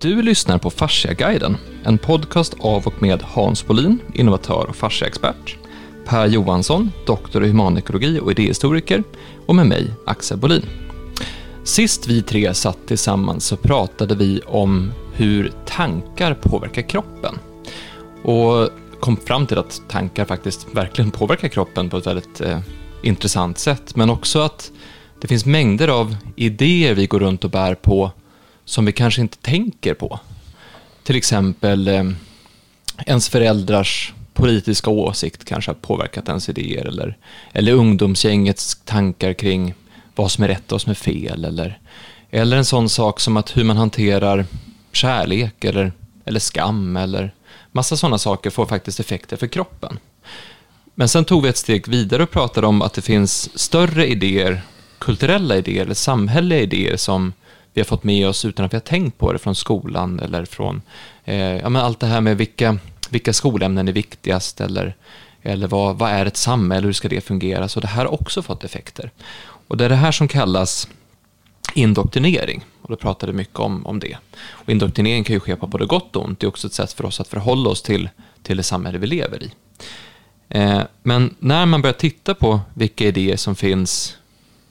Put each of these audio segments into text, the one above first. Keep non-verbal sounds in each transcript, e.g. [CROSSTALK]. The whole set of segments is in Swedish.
Du lyssnar på Fasciaguiden, en podcast av och med Hans Bolin, innovatör och fasciaexpert, Per Johansson, doktor i humanekologi och idéhistoriker och med mig, Axel Bolin. Sist vi tre satt tillsammans så pratade vi om hur tankar påverkar kroppen. Och kom fram till att tankar faktiskt verkligen påverkar kroppen på ett väldigt eh, intressant sätt, men också att det finns mängder av idéer vi går runt och bär på som vi kanske inte tänker på. Till exempel eh, ens föräldrars politiska åsikt kanske har påverkat ens idéer eller, eller ungdomsgängets tankar kring vad som är rätt och vad som är fel eller, eller en sån sak som att hur man hanterar kärlek eller, eller skam eller massa sådana saker får faktiskt effekter för kroppen. Men sen tog vi ett steg vidare och pratade om att det finns större idéer, kulturella idéer eller samhälleliga idéer som vi har fått med oss utan att vi har tänkt på det från skolan eller från eh, ja, men allt det här med vilka, vilka skolämnen är viktigast eller, eller vad, vad är ett samhälle, hur ska det fungera? Så det här har också fått effekter. Och det är det här som kallas indoktrinering. Och då pratade mycket om, om det. Och indoktrinering kan ju ske på både gott och ont. Det är också ett sätt för oss att förhålla oss till, till det samhälle vi lever i. Eh, men när man börjar titta på vilka idéer som finns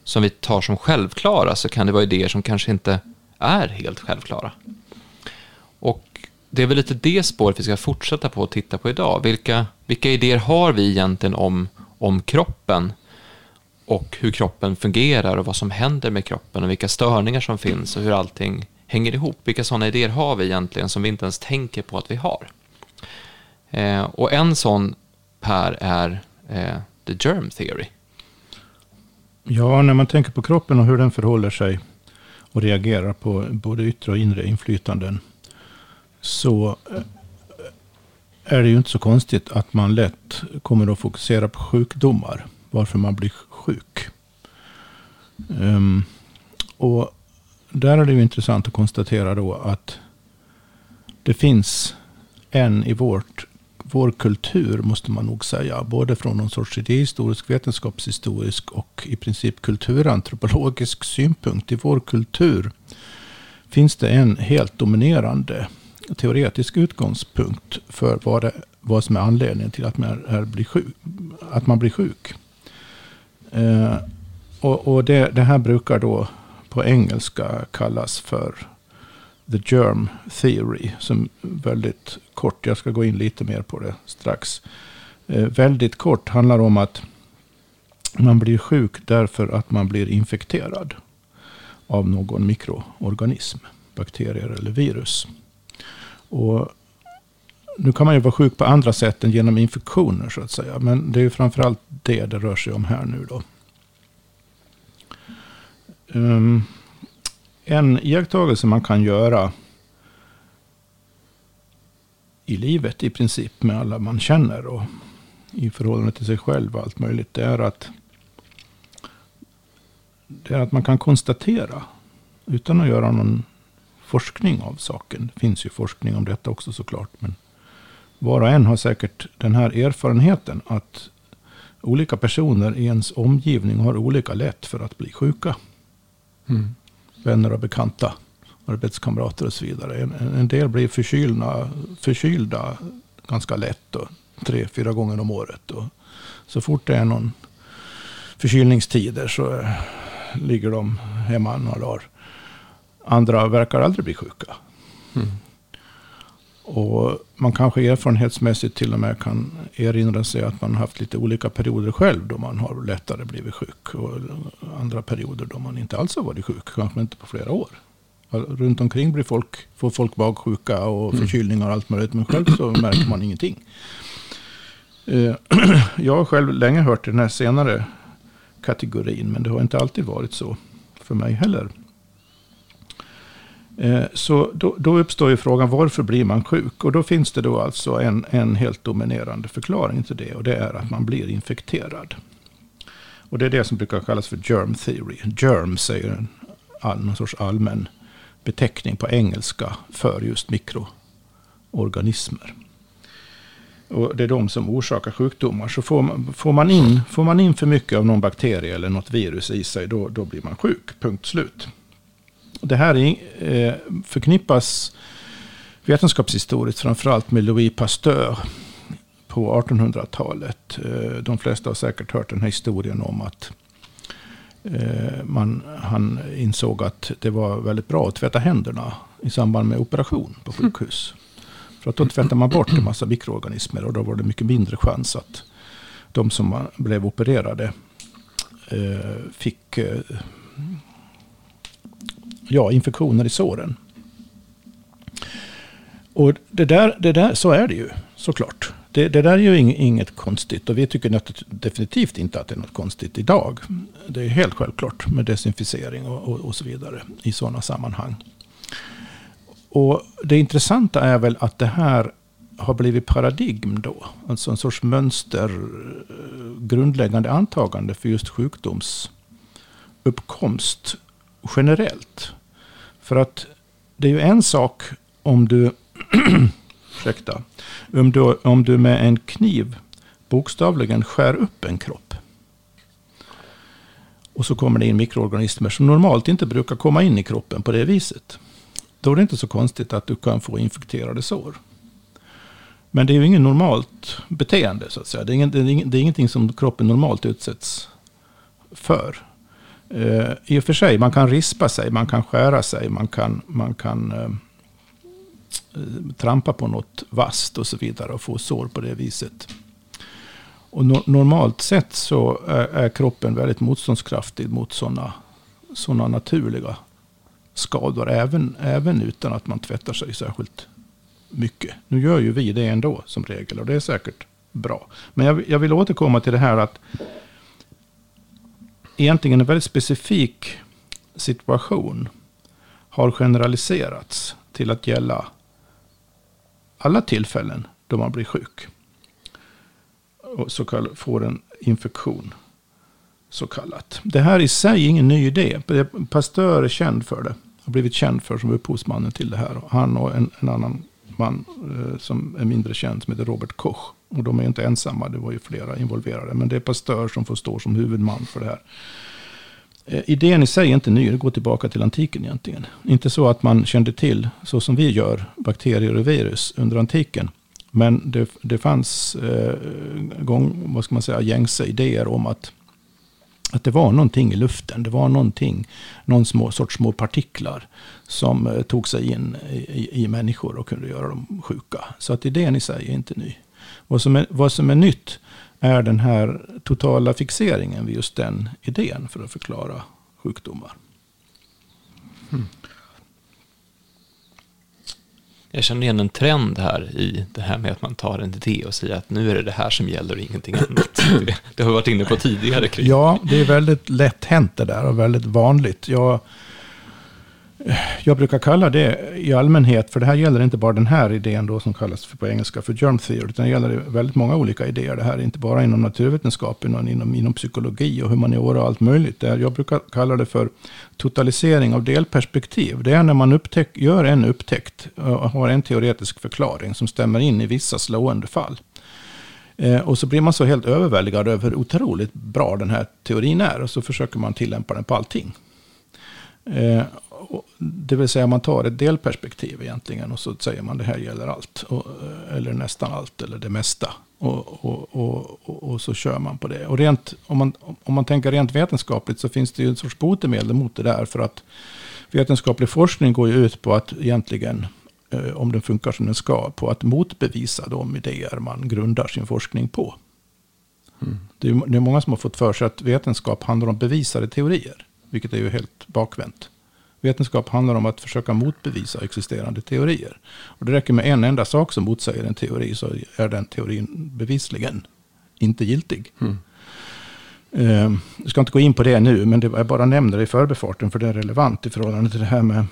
som vi tar som självklara så kan det vara idéer som kanske inte är helt självklara. Och det är väl lite det spåret vi ska fortsätta på att titta på idag. Vilka, vilka idéer har vi egentligen om, om kroppen och hur kroppen fungerar och vad som händer med kroppen och vilka störningar som finns och hur allting hänger ihop. Vilka sådana idéer har vi egentligen som vi inte ens tänker på att vi har? Eh, och en sån, Per, är eh, the germ theory. Ja, när man tänker på kroppen och hur den förhåller sig och reagerar på både yttre och inre inflytanden så eh, är det ju inte så konstigt att man lätt kommer att fokusera på sjukdomar. Varför man blir sjuk. Um, och där är det ju intressant att konstatera då att det finns en i vårt vår kultur, måste man nog säga, både från någon sorts idéhistorisk, vetenskapshistorisk och i princip kulturantropologisk synpunkt. I vår kultur finns det en helt dominerande teoretisk utgångspunkt för vad, det, vad som är anledningen till att man, är, blir, sjuk, att man blir sjuk. Eh, och, och det, det här brukar då på engelska kallas för The Germ Theory. Som väldigt kort, jag ska gå in lite mer på det strax. Eh, väldigt kort handlar om att man blir sjuk därför att man blir infekterad av någon mikroorganism, bakterier eller virus. Och nu kan man ju vara sjuk på andra sätt än genom infektioner så att säga. Men det är ju framförallt det det rör sig om här nu då. Um, en iakttagelse man kan göra i livet i princip med alla man känner och i förhållande till sig själv och allt möjligt. Det är att, det är att man kan konstatera utan att göra någon forskning av saken. Det finns ju forskning om detta också såklart. Men var och en har säkert den här erfarenheten att olika personer i ens omgivning har olika lätt för att bli sjuka. Mm vänner och bekanta, arbetskamrater och så vidare. En, en del blir förkylda, förkylda ganska lätt, då, tre, fyra gånger om året. Då. så fort det är någon förkylningstider så eh, ligger de hemma några dagar. Andra verkar aldrig bli sjuka. Mm. Och man kanske erfarenhetsmässigt till och med kan erinra sig att man har haft lite olika perioder själv då man har lättare blivit sjuk. Och andra perioder då man inte alls har varit sjuk, kanske inte på flera år. Runt omkring blir folk, får folk magsjuka och mm. förkylningar och allt möjligt. Men själv så märker man ingenting. Eh, [CLEARS THROAT] jag har själv länge hört den här senare kategorin. Men det har inte alltid varit så för mig heller. Eh, så då, då, uppstår ju frågan varför blir man sjuk? Och då finns det då alltså en, en helt dominerande förklaring till det. Och det är att man blir infekterad. Och det är det som brukar kallas för germ theory. Germ säger en all, någon sorts allmän beteckning på engelska för just mikroorganismer. Och det är de som orsakar sjukdomar. Så får man, får man, in, får man in för mycket av någon bakterie eller något virus i sig, då, då blir man sjuk. Punkt slut det här eh, förknippas vetenskapshistoriskt framförallt med Louis Pasteur på 1800-talet. Eh, de flesta har säkert hört den här historien om att eh, man, han insåg att det var väldigt bra att tvätta händerna i samband med operation på sjukhus. För att då tvättar man bort en massa mikroorganismer och då var det mycket mindre chans att de som blev opererade fick ja, infektioner i såren. Och det där, det där, så är det ju såklart. Det, det där är ju inget konstigt och vi tycker definitivt inte att det är något konstigt idag. Det är helt självklart med desinficering och, och, och så vidare i sådana sammanhang. Och det intressanta är väl att det här har blivit paradigm då. Alltså en sorts mönster, eh, grundläggande antagande för just sjukdomsuppkomst generellt. För att det är ju en sak om du, [CLEARS THROAT] ursäkta, om du, om du med en kniv bokstavligen skär upp en kropp. Och så kommer det in mikroorganismer som normalt inte brukar komma in i kroppen på det viset. Då är det inte så konstigt att du kan få infekterade sår. Men det är ju inget normalt beteende så att säga. Det är, ingen, det är ingenting som kroppen normalt utsätts för. Eh, I och för sig, man kan rispa sig, man kan skära sig, man kan, man kan eh, eh trampa på något vasst och så vidare och få sår på det viset. Och no normalt sett så är, är, kroppen väldigt motståndskraftig mot sådana såna naturliga skador. Även, även utan att man tvättar sig särskilt mycket. Nu gör ju vi det ändå som regel och det är säkert bra. Men jag, jag vill återkomma till det här att egentligen en väldigt specifik situation har generaliserats till att gälla alla tillfällen då man blir sjuk. Och så kallad, får en infektion. Så kallat. Det här i sig är ingen ny idé. Pasteur är känd för det. Har blivit känd för som upphovsmannen till det här. Han och en, en annan man eh, som är mindre känd som heter Robert Koch. Och de är inte ensamma, det var ju flera involverade. Men det är Pasteur som får stå som huvudman för det här. Eh, idén i sig är inte ny, det går tillbaka till antiken egentligen. Inte så att man kände till, så som vi gör, bakterier och virus under antiken. Men det, det fanns eh, gång, vad ska man säga, gängse idéer om att, att det var någonting i luften. Det var någonting, någon små, sorts små partiklar som eh, tog sig in i, i, människor och kunde göra dem sjuka. Så att idén i sig är inte ny. Vad som är, vad som är nytt är den här totala fixeringen vid just den idén för att förklara sjukdomar. Mm. Jag känner igen en trend här i det här med att man tar en idé och säger att nu är det det här som gäller och ingenting annat. [CLEARS THROAT] Det, det har vi varit inne på tidigare. Kring. Ja, det är väldigt lätt hänt det där och väldigt vanligt. Jag jag brukar kalla det i allmänhet, för det här gäller inte bara den här idén då som kallas för på engelska för germ theory, utan det gäller väldigt många olika idéer. Det här är inte bara inom naturvetenskapen, utan inom, inom psykologi och humaniora och allt möjligt. Det jag brukar kalla det för totalisering av delperspektiv. Det är när man upptäck, gör en upptäckt eh, och har en teoretisk förklaring som stämmer in i vissa slående fall. Eh, och så blir man så helt överväldigad över hur otroligt bra den här teorin är. Och så försöker man tillämpa den på allting. Eh, det vill säga man tar ett delperspektiv egentligen och så säger man det här gäller allt. Och, eller nästan allt eller det mesta. Och, och, och, och, så kör man på det. Och rent, om, man, om man tänker rent vetenskapligt så finns det ju en sorts botemedel mot det där. För att vetenskaplig forskning går ju ut på att egentligen, eh, om den funkar som den ska, på att motbevisa de idéer man grundar sin forskning på. Mm. Det, är, det är många som har fått för sig att vetenskap handlar om bevisade teorier. Vilket är ju helt bakvänt. Vetenskap handlar om att försöka motbevisa existerande teorier. Och det räcker med en enda sak som motsäger en teori så är den teorin bevisligen inte giltig. Mm. Uh, jag ska inte gå in på det nu, men det, jag bara nämner det i förbifarten för det är relevant i förhållande till det här med,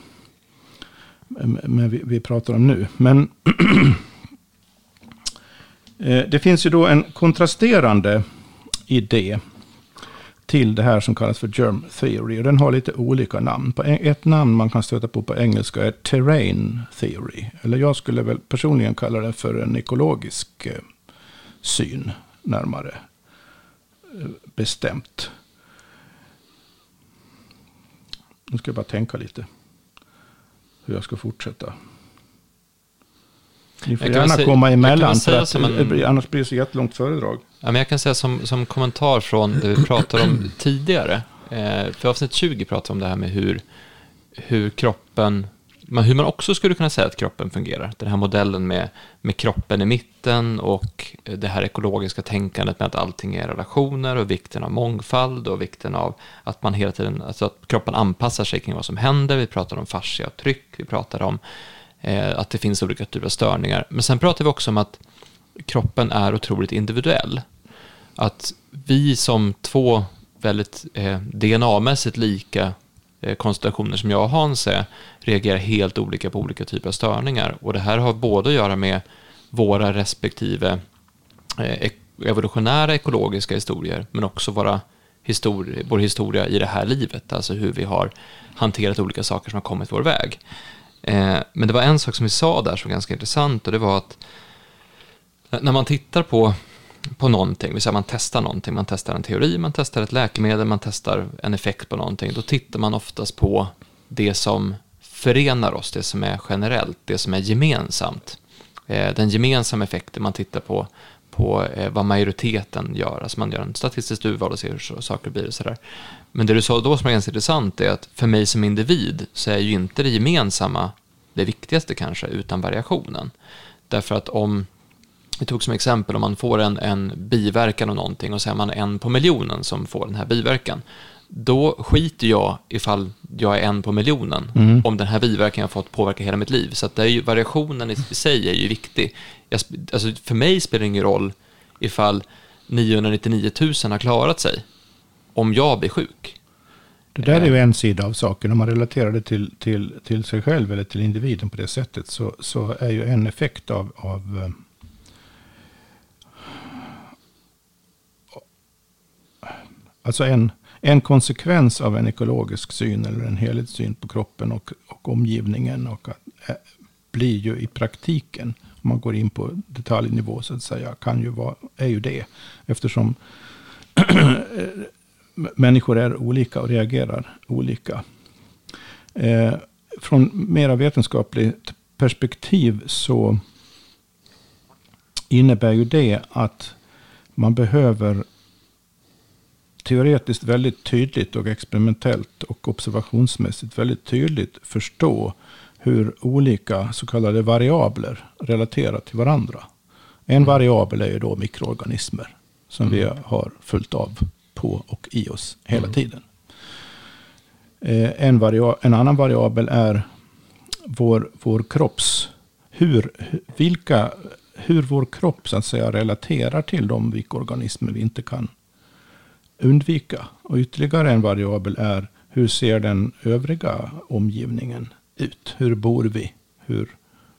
med, med vi, vi, pratar om nu. Men uh, [CLEARS THROAT] det finns ju då en kontrasterande idé till det här som kallas för germ theory. Och den har lite olika namn. På ett namn man kan stöta på på engelska är terrain theory. Eller jag skulle väl personligen kalla den för en ekologisk eh, syn närmare eh, bestämt. Nu ska jag bara tänka lite. hur jag ska fortsätta. Ni får gärna säga- komma emellan, för att, en- annars blir det så jättelångt föredrag. Ja, men jag kan säga som, som kommentar från det vi pratade om [CLEARS THROAT] tidigare. Eh, för avsnitt 20 pratade om det här med hur, hur kroppen, men hur man också skulle kunna säga att kroppen fungerar. Den här modellen med, med kroppen i mitten och det här ekologiska tänkandet med att allting är relationer och vikten av mångfald och vikten av att man hela tiden, alltså att kroppen anpassar sig kring vad som händer. Vi pratade om fascia och tryck, vi pratade om eh, att det finns olika typer av störningar. Men sen pratar vi också om att kroppen är otroligt individuell. Att vi som två väldigt eh, DNA-mässigt lika eh, konstellationer som jag och Hans är, reagerar helt olika på olika typer av störningar. Och det här har både att göra med våra respektive eh, evolutionära ekologiska historier, men också våra histori- vår historia i det här livet, alltså hur vi har hanterat olika saker som har kommit vår väg. Eh, men det var en sak som vi sa där som var ganska intressant och det var att när man tittar på, på någonting, vi säger man testar någonting, man testar en teori, man testar ett läkemedel, man testar en effekt på någonting, då tittar man oftast på det som förenar oss, det som är generellt, det som är gemensamt. Eh, den gemensamma effekten man tittar på, på eh, vad majoriteten gör, alltså man gör en statistiskt urval och ser hur saker blir och sådär. Men det du sa då som är ganska intressant är att för mig som individ så är ju inte det gemensamma det viktigaste kanske, utan variationen. Därför att om, vi tog som exempel, om man får en, en biverkan av någonting och så är man en på miljonen som får den här biverkan, då skiter jag ifall jag är en på miljonen, om den här biverkan jag fått påverka hela mitt liv. Så att det är ju, variationen i sig är ju viktig. Jag, alltså för mig spelar det ingen roll ifall 999 000 har klarat sig, om jag blir sjuk. Det där är ju en sida av saken. Om man relaterar det till, till, till sig själv eller till individen på det sättet så, så är ju en effekt av, av eh, Alltså en, en konsekvens av en ekologisk syn eller en helhetssyn på kroppen och, och omgivningen och att, eh, blir ju i praktiken, om man går in på detaljnivå så att säga, kan ju vara, är ju det. Eftersom [CLEARS THROAT] människor är olika och reagerar olika. Eh, från mera vetenskapligt perspektiv så innebär ju det att man behöver teoretiskt väldigt tydligt och experimentellt och observationsmässigt väldigt tydligt förstå hur olika så kallade variabler relaterar till varandra. En variabel är ju då mikroorganismer som vi har fullt av på och i oss hela tiden. Eh, En, en annan variabel är vår, vår kropps, hur, hu- vilka, hur vår kropp så att säga relaterar till de mikroorganismer vi inte kan undvika. Och ytterligare en variabel är hur ser den övriga omgivningen ut? Hur bor vi? Hur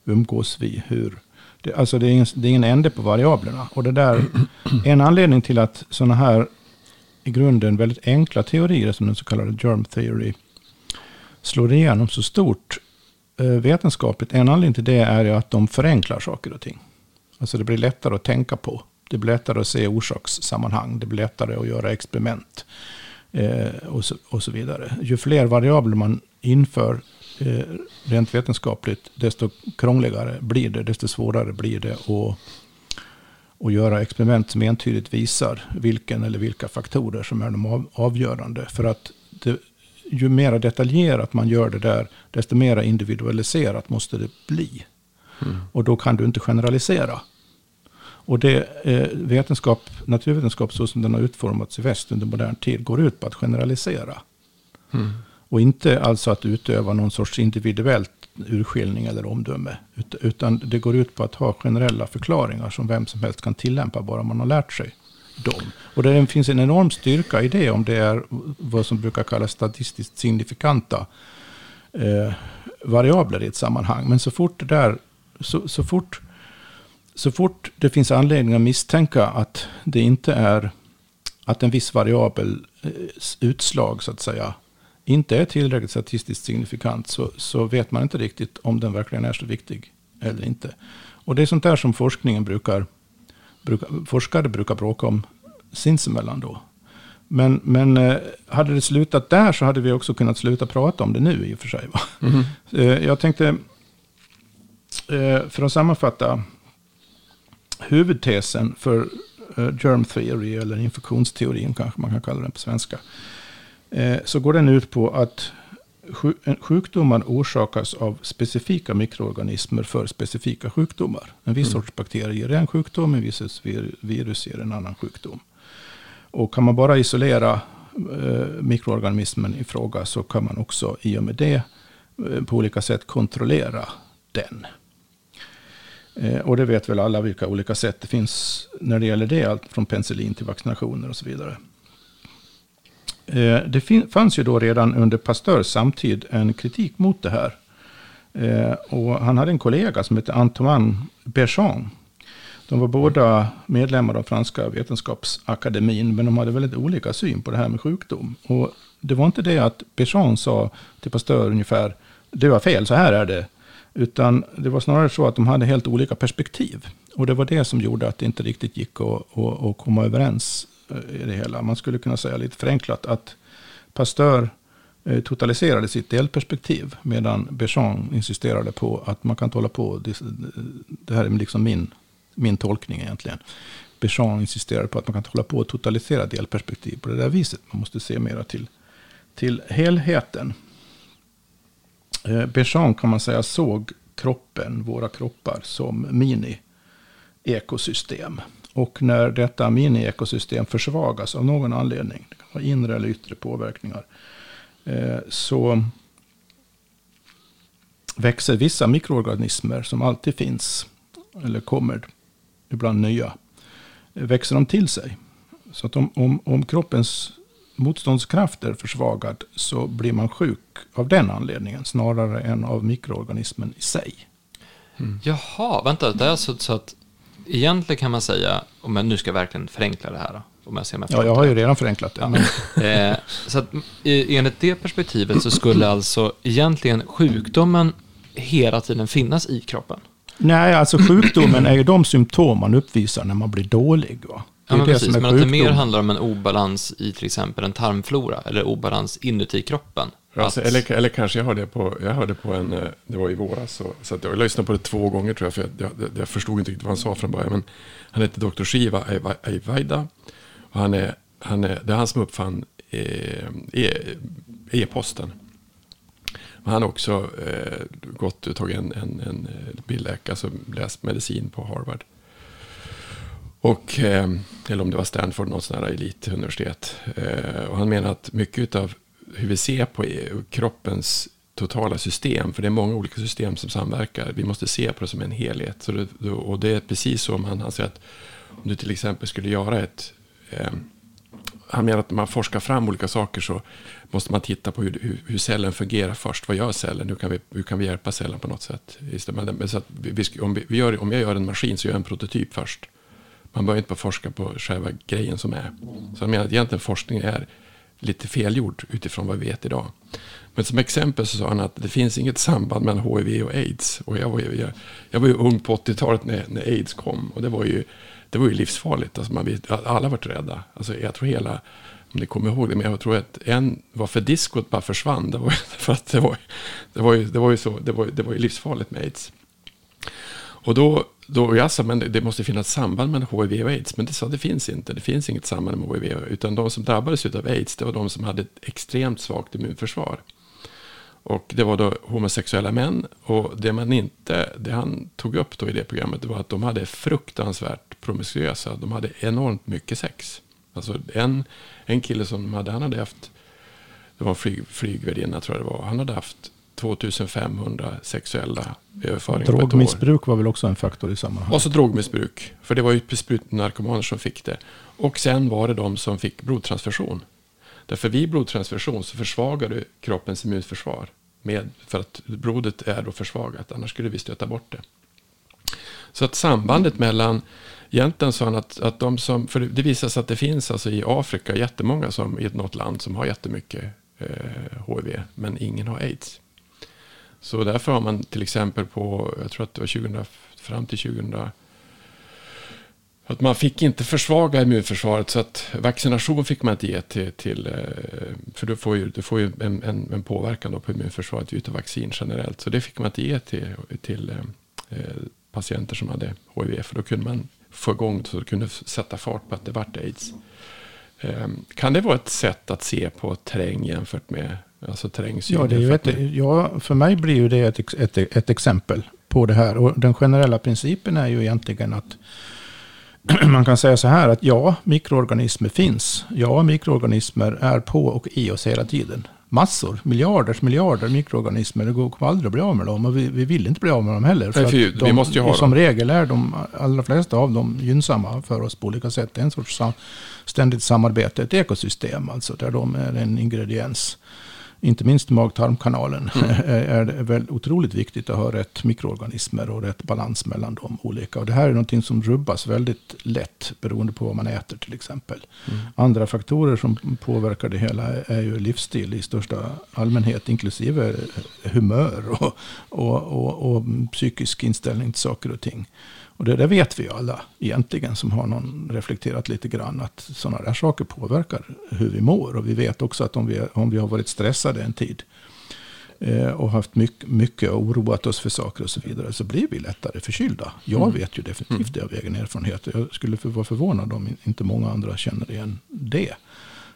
umgås vi? Hur, det, alltså det är, ingen, det är ingen ände på variablerna. Och det där, en anledning till att sådana här i grunden väldigt enkla teorier som den så kallade germ theory slår igenom så stort eh, vetenskapligt. En anledning till det är ju att de förenklar saker och ting. Alltså det blir lättare att tänka på. Det blir lättare att se orsakssammanhang. Det blir lättare att göra experiment. Eh, och, så, och så vidare. Ju fler variabler man inför eh, rent vetenskapligt, desto krångligare blir det. Desto svårare blir det att, att göra experiment som entydigt visar vilken eller vilka faktorer som är de av, avgörande. För att det, ju mer detaljerat man gör det där, desto mer individualiserat måste det bli. Och då kan du inte generalisera. Och det eh, vetenskap, naturvetenskap så som den har utformats i väst under modern tid går ut på att generalisera. Och inte alltså att utöva någon sorts individuellt urskiljning eller omdöme. Utan det går ut på att ha generella förklaringar som vem som helst kan tillämpa bara man har lärt sig dem. Och det finns en enorm styrka i det om det är vad som brukar kallas statistiskt signifikanta eh, variabler i ett sammanhang. Men så fort det där, så, så fort så fort det finns anledning att misstänka att det inte är att en viss variabel eh, utslag så att säga inte är tillräckligt statistiskt signifikant så, så vet man inte riktigt om den verkligen är så viktig eller inte. Och det är sånt där som forskningen brukar, brukar forskare brukar bråka om sinsemellan då. Men, men eh, hade det slutat där så hade vi också kunnat sluta prata om det nu i och för sig. Va? [LAUGHS] Eh, Jag tänkte, eh, för att sammanfatta, huvudtesen för germ theory, eller infektionsteorin kanske man kan kalla den på svenska, så går den ut på att sjukdomar orsakas av specifika mikroorganismer för specifika sjukdomar. En viss sorts bakterie ger en sjukdom, en viss virus ger en annan sjukdom. Och kan man bara isolera eh, mikroorganismen i fråga så kan man också i och med det eh, på olika sätt kontrollera den. Eh, och det vet väl alla vilka olika sätt det finns när det gäller det. Allt från penicillin till vaccinationer och så vidare. Eh, det fanns ju då redan under Pasteurs samtid en kritik mot det här. Eh, och han hade en kollega som hette Antoine Béchamp. De var båda medlemmar av franska vetenskapsakademin, men de hade väldigt olika syn på det här med sjukdom. Och det var inte det att Béchamp sa till Pasteur ungefär, det var fel, så här är det. Utan det var snarare så att de hade helt olika perspektiv. Och det var det som gjorde att det inte riktigt gick att, att, att komma överens Eh, i det hela. Man skulle kunna säga lite förenklat att Pasteur eh, totaliserade sitt delperspektiv. Medan Béchamp insisterade på att man kan inte hålla på. Det, det här är liksom min, min tolkning egentligen. Béchamp insisterade på att man kan inte hålla på och totalisera delperspektiv på det där viset. Man måste se mera till, till helheten. Eh, kan man säga såg kroppen, våra kroppar, som mini-ekosystem. Och när detta mini-ekosystem försvagas av någon anledning, det kan vara inre eller yttre påverkningar, eh, så växer vissa mikroorganismer som alltid finns, eller kommer, ibland nya, växer de till sig. Så att om, om, om kroppens motståndskraft är försvagad så blir man sjuk av den anledningen snarare än av mikroorganismen i sig. Mm. Jaha, vänta, det är alltså så att egentligen kan man säga, jag nu ska verkligen förenkla det här, då, om jag ser mig Ja, jag har ju redan förenklat det. Men, [LAUGHS] Eh, så att enligt det perspektivet så skulle alltså egentligen sjukdomen hela tiden finnas i kroppen. nej, alltså sjukdomen är ju de symptom man uppvisar när man blir dålig. Va? Det Ja, är men det precis, som är men att det mer handlar om en obalans i till exempel en tarmflora eller obalans inuti kroppen. Alltså, Att- eller, eller kanske jag hörde på, jag hörde på en, eh, det var i våras, så, så att jag lyssnade på det två gånger tror jag, för jag, jag, jag förstod inte riktigt vad han sa från början. Men han heter Dr. Shiva Ayvaida. Och han är, han är, det är han som uppfann eh, e- e-posten. Och han har också eh, gått och tagit en, en, en eh, bildläkare, alltså läst medicin på Harvard. Och, eh, eller om det var Stanford, något sånt här elituniversitet. Eh, och han menar att mycket av hur vi ser på e- kroppens totala system, för det är många olika system som samverkar. Vi måste se på det som en helhet. Så det, och det är precis som han, han säger att om du till exempel skulle göra ett... Eh, han menar att när man forskar fram olika saker så måste man titta på hur, hur, hur cellen fungerar först. Vad gör cellen? Hur kan vi, hur kan vi hjälpa cellen på något sätt? Men så att vi, vi, om, vi gör, om jag gör en maskin så gör jag en prototyp först. Man börjar inte bara forska på själva grejen som är. Så jag menar att egentligen forskning är lite felgjord utifrån vad vi vet idag. Men som exempel så sa han att det finns inget samband mellan HIV och AIDS. Och jag var ju, jag, jag var ju ung på 80-talet när, när AIDS kom. Och det var ju, det var ju livsfarligt. Alltså man, vet- alla var rädda. Alltså jag tror hela, om ni kommer ihåg det, men jag tror att en, varför diskot bara försvann, det var [LAUGHS] för att det var, det var, ju, det var ju så, det var, det var ju livsfarligt med AIDS. Och då, då jag sa, men det- måste finnas samband mellan HIV och AIDS. Men det sa, det finns inte. Det finns inget samband med HIV. Utan de som drabbades av AIDS, det var de som hade ett extremt svagt immunförsvar. Och det var då homosexuella män. Och det man inte, det han tog upp då i det programmet, det var att de hade fruktansvärt promiskuösa. De hade enormt mycket sex. Alltså en, en kille som de hade, han hade haft, det var en flyg, flygvärdinna tror jag det var, han hade haft 2500 sexuella överföringar. Drogmissbruk var väl också en faktor i sammanhanget. Och så drogmissbruk. För det var ju sprutnarkomaner som fick det. Och sen var det de som fick blodtransfusion. Därför vid blodtransfusion så försvagar du kroppens immunförsvar. Med, för att blodet är då försvagat, annars skulle vi stöta bort det. Så att sambandet mellan, egentligen sa han att, att de som, för det visar sig att det finns alltså i Afrika jättemånga som i något land som har jättemycket eh, HIV, men ingen har aids. Så därför har man till exempel på, jag tror att det var 2000, fram till 2000, Att man fick inte försvaga immunförsvaret så att vaccination fick man inte ge till, till eh, för du får ju, du får ju en, en, en påverkan då på immunförsvaret utav vaccin generellt. Så det fick man inte ge till, till eh, eh patienter som hade HIV. För då kunde man få igång så det kunde sätta fart på att det vart aids. Eh, kan det vara ett sätt att se på terräng jämfört med alltså terrängsyn? Ja, det är ju ett, ja, för mig blir ju det ett, ett, ett exempel på det här. Och den generella principen är ju egentligen att [CLEARS THROAT] man kan säga så här att ja, mikroorganismer finns. Ja, mikroorganismer är på och i oss hela tiden. Massor, miljarders miljarder mikroorganismer. Det går aldrig att bli av med dem och vi, vi vill inte bli av med dem heller. För Nej, för de, vi måste ju ha som dem. regel är de allra flesta av dem gynnsamma för oss på olika sätt. Det är en sorts ständigt samarbete, ett ekosystem alltså, där de är en ingrediens inte minst mag-tarmkanalen, mm. [LAUGHS] är det väl otroligt viktigt att ha rätt mikroorganismer och rätt balans mellan de olika. Och det här är någonting som rubbas väldigt lätt beroende på vad man äter till exempel. Mm. Andra faktorer som påverkar det hela är ju livsstil i största allmänhet, inklusive humör och, och, och, och psykisk inställning till saker och ting. Och det, det vet vi ju alla egentligen som har någon reflekterat lite grann. Att sådana där saker påverkar hur vi mår. Och vi vet också att om vi, om vi har varit stressade en tid. Eh, och haft mycket, mycket oroat oss för saker och så vidare. Så blir vi lättare förkylda. Jag mm. vet ju definitivt det av egen erfarenhet. Jag skulle vara förvånad om inte många andra känner igen det.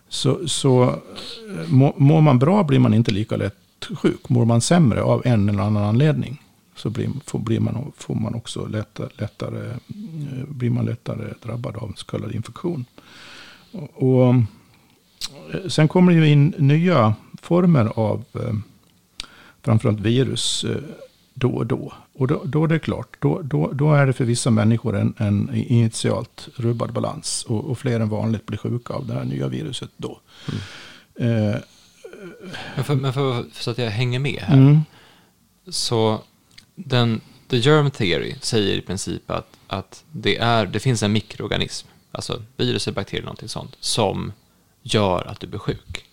Så, så eh, mår man bra blir man inte lika lätt sjuk. Mår man sämre av en eller annan anledning så blir, får, blir man, får man också lättare, lättare, eh, blir man lättare drabbad av så kallad infektion. Och, och eh, sen kommer det ju in nya former av eh, framförallt virus då och då. Och då, då är det klart, då, då, då är det för vissa människor en, en initialt rubbad balans. Och, och, fler än vanligt blir sjuka av det här nya viruset då. Mm. Eh, men, för, men för, så att jag hänger med här. Mm. Så den, the germ theory säger i princip att, att det, är, det finns en mikroorganism, alltså virus, bakterier, någonting sånt, som gör att du blir sjuk.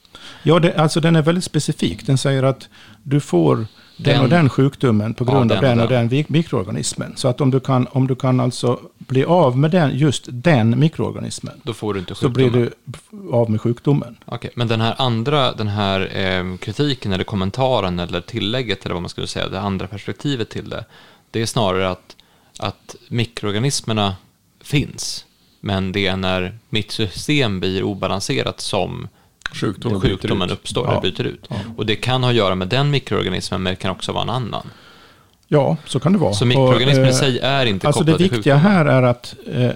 Ja, det, alltså den är väldigt specifik. Den säger att du får den, och den sjukdomen på grund ja, av den och den, den mikroorganismen. Så att om du kan, om du kan alltså bli av med den, just den mikroorganismen. Då får du inte sjukdomen. Så blir du av med sjukdomen. Okej, men den här andra, den här eh, kritiken eller kommentaren eller tillägget eller vad man skulle säga, det andra perspektivet till det. Det är snarare att, att mikroorganismerna finns. Men det är när mitt system blir obalanserat som sjukdomen, sjukdomen uppstår ja. eller byter ut. Ja. Och det kan ha att göra med den mikroorganismen, men det kan också vara en annan. Ja, så kan det vara. Så mikroorganismen i eh, sig är inte alltså kopplad till sjukdomen? Det viktiga här är att, eh,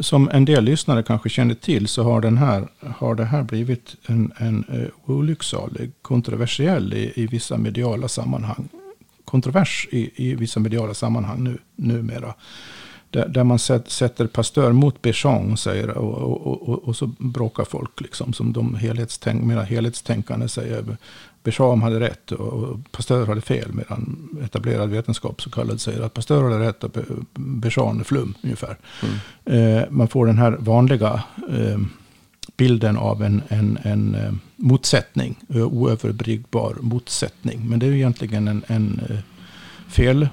som en del lyssnare kanske känner till, så har, den här, har det här blivit en, en uh, olycksalig, kontroversiell i, i vissa mediala sammanhang. Kontrovers i, i vissa mediala sammanhang nu, numera. Där, där man sätter pastör mot Béchamp säger, och, och, och, och, så bråkar folk. Liksom, som de helhetstänk, helhetstänkande säger. Béchamp hade rätt och pastör hade fel. Medan etablerad vetenskap så kallad säger att pastör hade rätt och Béchamp är flum ungefär. Mm. Eh, man får den här vanliga eh, bilden av en, en, en eh, motsättning. Oöverbryggbar motsättning. Men det är ju egentligen en, en fel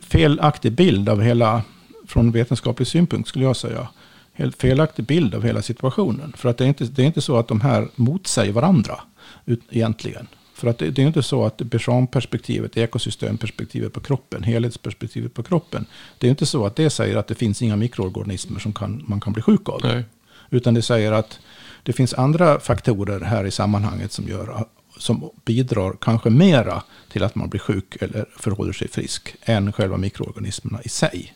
felaktig bild av hela, från vetenskaplig synpunkt skulle jag säga, helt felaktig bild av hela situationen. För att det är inte, det är inte så att de här motsäger varandra ut, egentligen. För att det, det är inte så att Béchamp-perspektivet, ekosystemperspektivet på kroppen, helhetsperspektivet på kroppen. Det är inte så att det säger att det finns inga mikroorganismer som kan, man kan bli sjuk av. Nej. Utan det säger att det finns andra faktorer här i sammanhanget som gör som bidrar kanske mera till att man blir sjuk eller förhåller sig frisk än själva mikroorganismerna i sig.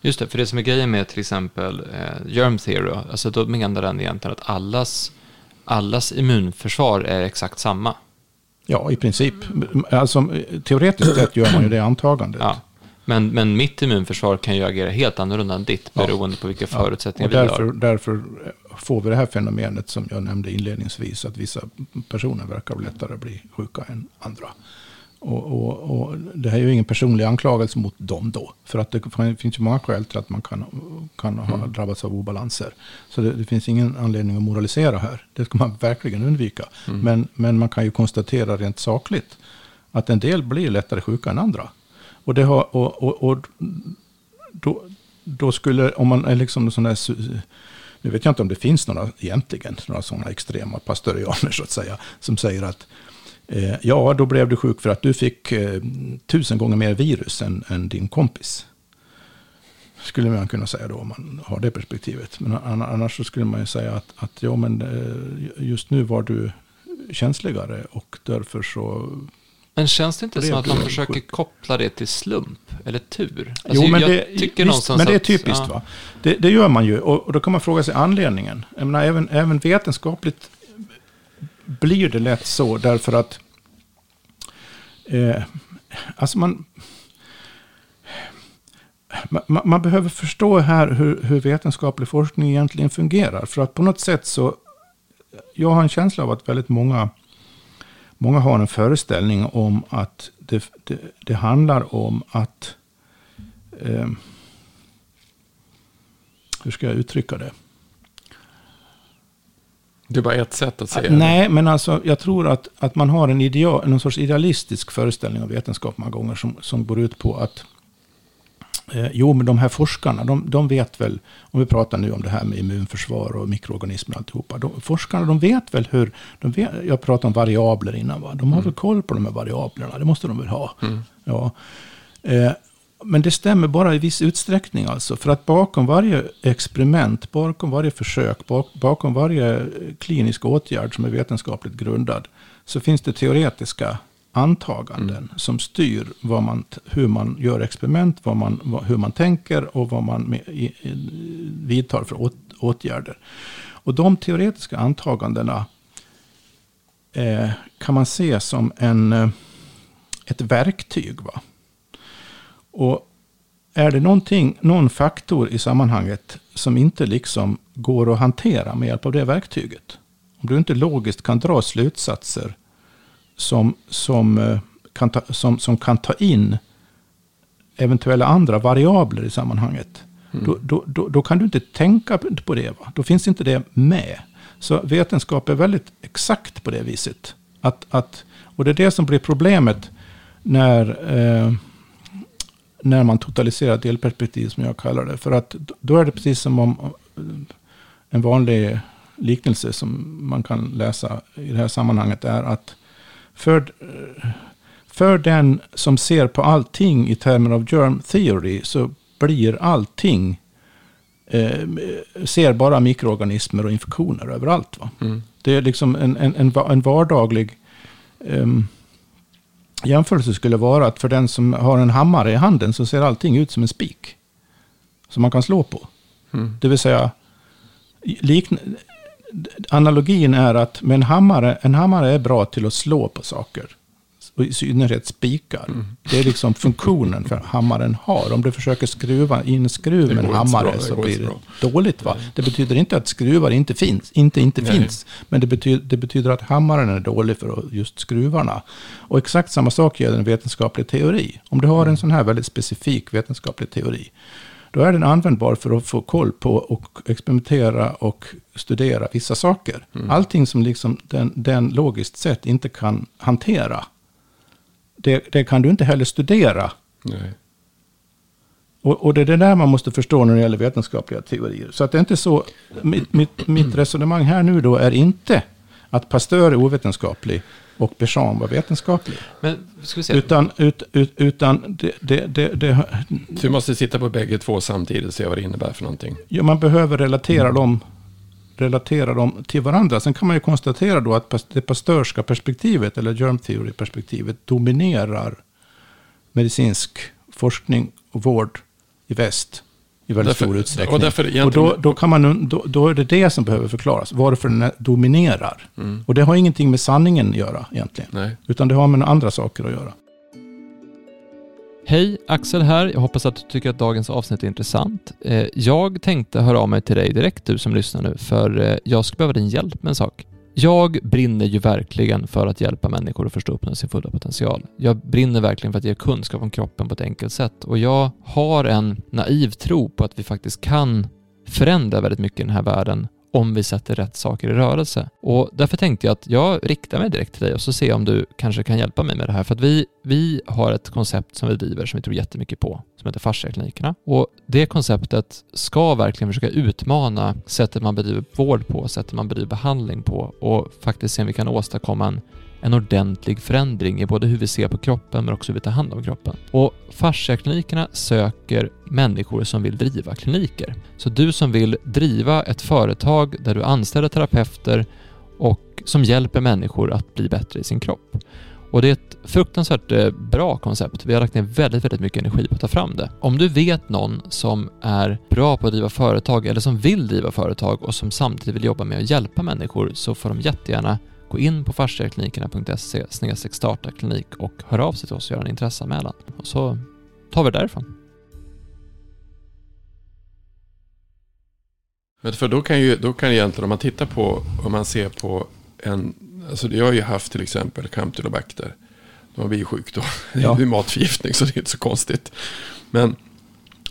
Just det, för det som är grejen med till exempel eh, germ theory, alltså då menar den egentligen att allas, allas immunförsvar är exakt samma. Ja, i princip. Alltså, teoretiskt sett gör man ju det antagandet. Ja. Men, men mitt immunförsvar kan ju agera helt annorlunda än ditt beroende ja. på vilka förutsättningar ja. därför, vi har. Därför får vi det här fenomenet som jag nämnde inledningsvis. Att vissa personer verkar lättare bli sjuka än andra. Och, och, och, det här är ju ingen personlig anklagelse mot dem då. För att det finns ju många skäl till att man kan, kan ha mm. drabbats av obalanser. Så det, det, finns ingen anledning att moralisera här. Det ska man [LAUGHS] verkligen undvika. Mm. Men, men man kan ju konstatera rent sakligt att en del blir lättare sjuka än andra. Och, det har, och, och, och då, då skulle, om man är liksom sån där, nu vet jag inte om det finns några egentligen, några sådana extrema pastorianer [LAUGHS] så att säga, som säger att ja, då blev du sjuk för att du fick eh, tusen gånger mer virus än, än din kompis. Skulle man kunna säga då om man har det perspektivet. Men an- annars så skulle man ju säga att, att ja, men eh, just nu var du känsligare och därför så Men känns det inte som att man försöker sjukt. koppla det till slump eller tur? Alltså, jo, men det, visst, men det är att- typiskt. ja. va? Det, det gör man ju. Och, och då kan man fråga sig anledningen. Jag menar, även, även vetenskapligt blir det lätt så därför att eh, alltså man, man, man behöver förstå här hur, hur vetenskaplig forskning egentligen fungerar. För att på något sätt så, jag har en känsla av att väldigt många, många har en föreställning om att det, det, det handlar om att, eh, hur ska jag uttrycka det? Det är bara ett sätt att säga Nej, men alltså jag tror att, att man har en ideal, någon sorts idealistisk föreställning av vetenskap många gånger som, som går ut på att eh, jo, men de här forskarna, de, de vet väl, om vi pratar nu om det här med immunförsvar och mikroorganismer och alltihopa, de, forskarna de vet väl hur, de vet, jag pratade om variabler innan, va? de har väl koll på de här variablerna, det måste de väl ha. Ja. Eh, men det stämmer bara i viss utsträckning alltså. För att bakom varje experiment, bakom varje försök, bak, bakom varje klinisk åtgärd som är vetenskapligt grundad, så finns det teoretiska antaganden som styr man, hur man gör experiment, man, hur man tänker och vad man vidtar för åt, åtgärder. Och de teoretiska antagandena eh, kan man se som en, eh, ett verktyg. Va? Och är det någonting, någon faktor i sammanhanget som inte liksom går att hantera med hjälp av det verktyget. Om du inte logiskt kan dra slutsatser som, som, eh, kan, ta, som, som kan ta in eventuella andra variabler i sammanhanget. Då, då, då, då kan du inte tänka på det. Va? Då finns inte det med. Så vetenskap är väldigt exakt på det viset. Att, att, och det är det som blir problemet när, eh, när man totaliserar delperspektiv som jag kallar det. För att då är det precis som om eh, en vanlig liknelse som man kan läsa i det här sammanhanget är att för, eh, för den som ser på allting i termer av germ theory så blir allting eh, ser bara mikroorganismer och infektioner överallt. Va? Mm. Det är liksom en, en, en, en vardaglig ehm, jämförelse skulle vara att för den som har en hammare i handen så ser allting ut som en spik. Som man kan slå på. Mm. Det vill säga, likn- analogin är att med en hammare, en hammare är bra till att slå på saker. Och i synnerhet spikar. Mm. Det är liksom funktionen för hammaren har. Om du försöker skruva in skruv Det med en hammare bra, det så går blir det dåligt. Va? Det betyder inte att skruvar inte finns. Inte inte Nej. finns. Men det betyder, det betyder att hammaren är dålig för just skruvarna. Och exakt samma sak gäller en vetenskaplig teori. Om du har en sån här väldigt specifik vetenskaplig teori. Då är den användbar för att få koll på och experimentera och studera vissa saker. Allting som liksom den, den logiskt sett inte kan hantera. Det, det kan du inte heller studera. Nej. Och, och det är det där man måste förstå när det gäller vetenskapliga teorier. Så att det är inte så, mitt, mitt, mitt resonemang här nu då är inte att Pasteur är ovetenskaplig och Béchamp var vetenskaplig. Men ska vi se. Utan, ut, ut, utan det, det, det, det, Så vi måste sitta på bägge två samtidigt och se vad det innebär för någonting. ja, man behöver relatera dem, relatera dem till varandra. Sen kan man ju konstatera då att det pasteurska perspektivet, eller germ theory-perspektivet, dominerar medicinsk forskning och vård i väst i väldigt Därför- stor utsträckning. och därför Och då, då, kan man, då, då är det det som behöver förklaras, varför den dominerar. Mm. Och det har ingenting med sanningen att göra egentligen, Nej. utan det har med andra saker att göra. Hej, Axel här. Jag hoppas att du tycker att dagens avsnitt är intressant. Eh, jag tänkte höra av mig till dig direkt, du som lyssnar nu, för eh, jag skulle behöva din hjälp med en sak. Jag brinner ju verkligen för att hjälpa människor att förstå uppnå sin fulla potential. Jag brinner verkligen för att ge kunskap om kroppen på ett enkelt sätt och jag har en naiv tro på att vi faktiskt kan förändra väldigt mycket i den här världen om vi sätter rätt saker i rörelse. Och därför tänkte jag att jag riktar mig direkt till dig och så ser jag om du kanske kan hjälpa mig med det här. För att vi, vi har ett koncept som vi driver som vi tror jättemycket på, som heter fasciaklinikerna. Och det konceptet ska verkligen försöka utmana sättet man bedriver vård på, sättet man bedriver behandling på och faktiskt se om vi kan åstadkomma en en ordentlig förändring i både hur vi ser på kroppen men också hur vi tar hand om kroppen. Och fasciaklinikerna söker människor som vill driva kliniker. Så du som vill driva ett företag där du anställer terapeuter och som hjälper människor att bli bättre i sin kropp. Och det är ett fruktansvärt eh, bra koncept. Vi har lagt ner väldigt, väldigt mycket energi på att ta fram det. Om du vet någon som är bra på att driva företag eller som vill driva företag och som samtidigt vill jobba med att hjälpa människor så får de jättegärna Gå in på fasciaklinikerna.se starta klinik och hör av sig till oss och gör en intresseanmälan. Och så tar vi det därifrån. Men för då kan ju, då kan egentligen om man tittar på, om man ser på en, alltså jag har ju haft till exempel Campylobacter. De blir ju sjuk då. Ja. [LAUGHS] Det är matförgiftning så det är inte så konstigt. Men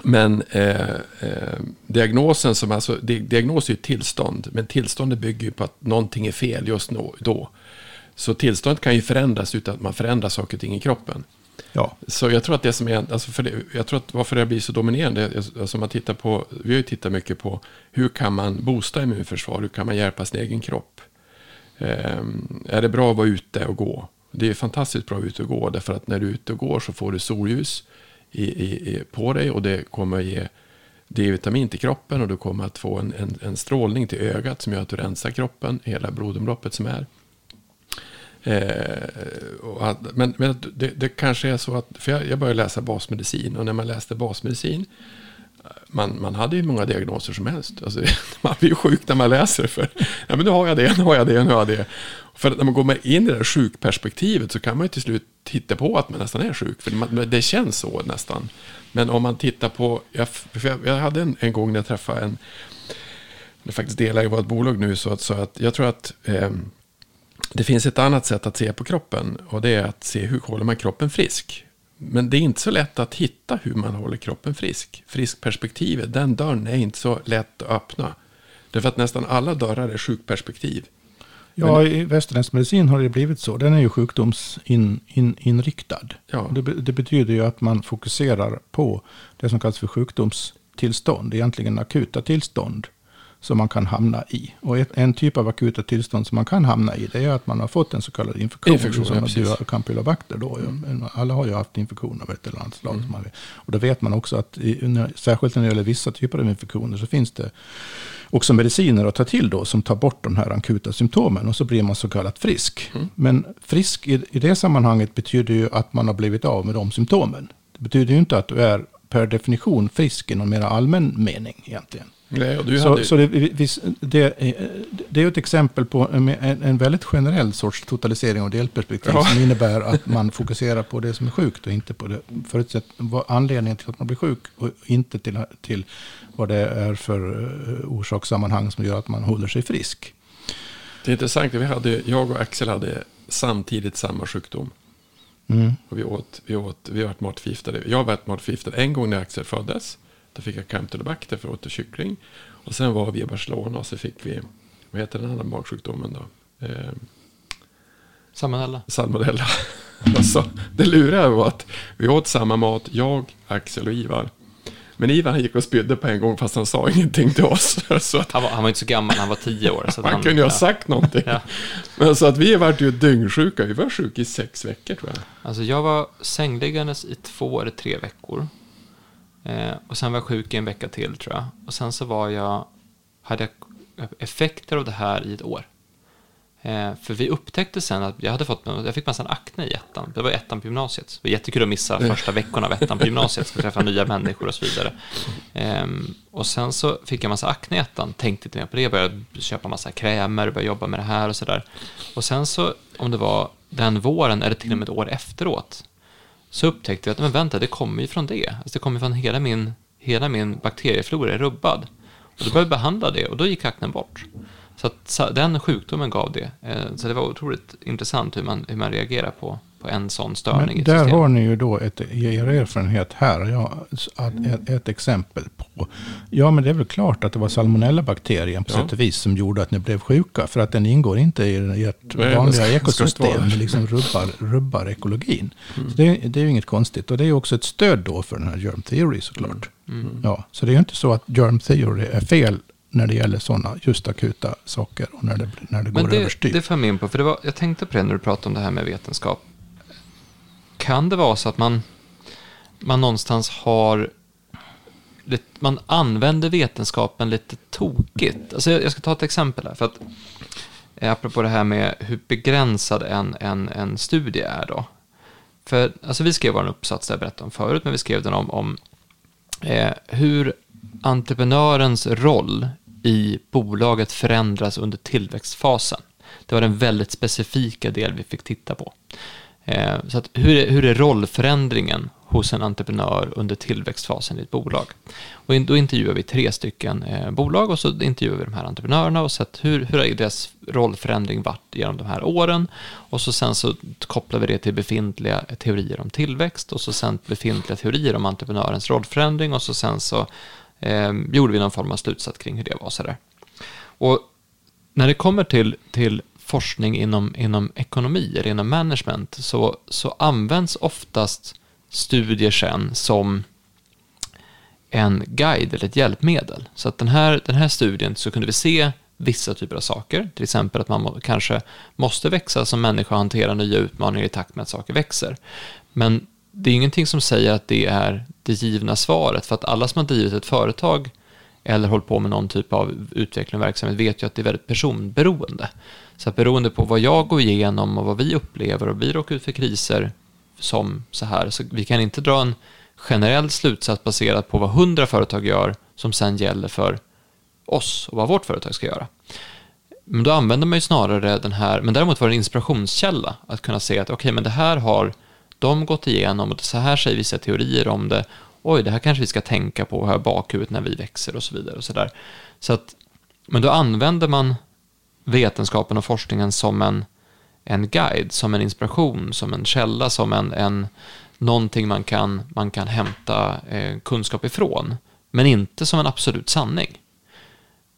men eh, eh, diagnosen som alltså, diagnos är ju tillstånd, men tillståndet bygger ju på att någonting är fel just då. Så tillståndet kan ju förändras utan att man förändrar saker och ting i kroppen. Ja. Så jag tror att det som är, alltså för det, jag tror att varför det blir så dominerande, alltså man tittar på, vi har ju tittat mycket på hur kan man boosta immunförsvar, hur kan man hjälpa sin egen kropp. Eh, är det bra att vara ute och gå? Det är fantastiskt bra att vara ute och gå, därför att när du är ute och går så får du solljus i, i, på dig och det kommer att ge D-vitamin till kroppen och du kommer att få en, en, en, strålning till ögat som gör att du rensar kroppen, hela blodomloppet som är. Eh, att, men men det, det, kanske är så att, för jag, jag började läsa basmedicin och när man läste basmedicin man, man hade ju många diagnoser som helst. Alltså, [LAUGHS] man blir ju sjuk när man läser för ja, men nu har jag det, nu har jag det, nu har jag det. För när man går in i det där sjukperspektivet så kan man ju till slut titta på att man nästan är sjuk. För man, det känns så nästan. Men om man tittar på, jag, jag hade en, en gång när jag träffade en, Jag faktiskt delar i vårt bolag nu, så att, så att jag tror att eh, det finns ett annat sätt att se på kroppen. Och det är att se hur håller man kroppen frisk. Men det är inte så lätt att hitta hur man håller kroppen frisk. Friskperspektivet, den dörren är inte så lätt att öppna. Därför att nästan alla dörrar är sjukperspektiv. Ja, i västerländsk medicin har det blivit så. Den är ju sjukdomsinriktad. In, ja. Det, det, betyder ju att man fokuserar på det som kallas för sjukdomstillstånd, egentligen akuta tillstånd som man kan hamna i. Och en typ av akuta tillstånd som man kan hamna i det är att man har fått en så kallad infektion. infektion som ja, du har campylobacter då. Mm. Alla har ju haft infektion av ett eller annat slag. Mm. Och då vet man också att i, särskilt när det gäller vissa typer av infektioner så finns det också mediciner att ta till då som tar bort de här akuta symptomen och så blir man så kallat frisk. Mm. Men frisk i, i det sammanhanget betyder ju att man har blivit av med de symptomen. Det betyder ju inte att du är per definition frisk i någon mer allmän mening egentligen. Nej, så, hade... så det, det, det, är ett exempel på en, en, väldigt generell sorts totalisering och delperspektiv ja. som innebär att man fokuserar på det som är sjukt och inte på det förutsatt, anledningen till att man blir sjuk och inte till, till vad det är för eh, orsakssammanhang som gör att man håller sig frisk. Det är intressant, vi hade, jag och Axel hade samtidigt samma sjukdom. Mm. Och vi åt, vi åt, vi varit matförgiftade. Jag var matförgiftad en gång när Axel föddes. Då fick jag campylobacter för att åt kyckling. Och sen var vi i Barcelona och så fick vi, vad heter den andra magsjukdomen då? Eh, salmonella. Salmonella. [LAUGHS] alltså, det luriga var att vi åt samma mat, jag, Axel och Ivar. Men Ivar han gick och spydde på en gång fast han sa [LAUGHS] ingenting till oss. Så att, han, var, han var inte så gammal, han var tio år. Så han, han kunde ju ha sagt någonting. ja. Men så att vi vart ju dyngsjuka. Vi var sjuka i sex veckor tror jag. Alltså jag var sängliggandes i två eller tre veckor. Eh, och sen var jag sjuk i en vecka till tror jag. Och sen så var jag, hade jag effekter av det här i ett år. Eh, för vi upptäckte sen att jag hade fått, jag fick massa akne i ettan. Det var ettan på gymnasiet. Det var jättekul att missa första veckorna av ettan på gymnasiet. Ska träffa nya människor och så vidare. Eh, och sen så fick jag massa akne i ettan. Tänkte inte mer på det. Började köpa massa krämer, började jobba med det här och så där. Och sen så, om det var den våren eller till och med ett år efteråt, så upptäckte jag att men vänta, det kommer ju från det. Alltså det kommer från hela min, hela min bakterieflora är rubbad. Och då började jag behandla det och då gick aknen bort. Så att den sjukdomen gav det. Eh, så det var otroligt intressant hur man, hur man reagerar på, på en sån störning. Men där har ni ju då ett, er erfarenhet här. Ja, ett, ett, exempel på. Ja, men det är väl klart att det var salmonellabakterien på ja. sätt och vis som gjorde att ni blev sjuka. För att den ingår inte i ert Nej, vanliga ekosystem. Det liksom rubbar, rubbar ekologin. Mm. det, det, är ju inget konstigt. Och det är ju också ett stöd då för den här germ theory såklart. Mm. Mm. Ja, så det är ju inte så att germ theory är fel när det gäller sådana just akuta saker och när det, när det går det, överstyr. Det för mig in på, för det var, jag tänkte på det när du pratade om det här med vetenskap. Kan det vara så att man, man någonstans har man använder vetenskapen lite tokigt. Alltså jag, ska ta ett exempel här. För att, eh, apropå det här med hur begränsad en, en, en studie är då. För alltså vi skrev vår uppsats, där jag berättade om förut, men vi skrev den om, om eh, hur entreprenörens roll i bolaget förändras under tillväxtfasen. Det var den väldigt specifika del vi fick titta på. Eh, så att hur, är, hur är rollförändringen hos en entreprenör under tillväxtfasen i ett bolag? Och då intervjuar vi tre stycken eh, bolag och så intervjuar vi de här entreprenörerna och sett hur, hur har deras rollförändring varit genom de här åren och så sen så kopplar vi det till befintliga teorier om tillväxt och så sen befintliga teorier om entreprenörens rollförändring och så sen så eh, gjorde vi någon form av slutsats kring hur det var. Så Och när det kommer till, till forskning inom, inom ekonomi eller inom management så, så används oftast studier sen som en guide eller ett hjälpmedel. Så att den här, den här studien så kunde vi se vissa typer av saker, till exempel att man må, kanske måste växa som människa och hantera nya utmaningar i takt med att saker växer. Men det är ingenting som säger att det är det givna svaret, för att alla som har drivit ett företag eller hållit på med någon typ av utveckling och verksamhet vet ju att det är väldigt personberoende. Så att beroende på vad jag går igenom och vad vi upplever och vi råkar ut för kriser som så här, så vi kan inte dra en generell slutsats baserat på vad hundra företag gör som sen gäller för oss och vad vårt företag ska göra. Men då använder man ju snarare den här, men däremot var det en inspirationskälla att kunna se att okej, okay, men det här har de gått igenom och så här säger vissa teorier om det. Oj, det här kanske vi ska tänka på här bakhuvudet när vi växer och så vidare. och Så, där. så att, Men då använder man vetenskapen och forskningen som en, en guide, som en inspiration, som en källa, som en, en någonting man kan, man kan hämta eh, kunskap ifrån, men inte som en absolut sanning.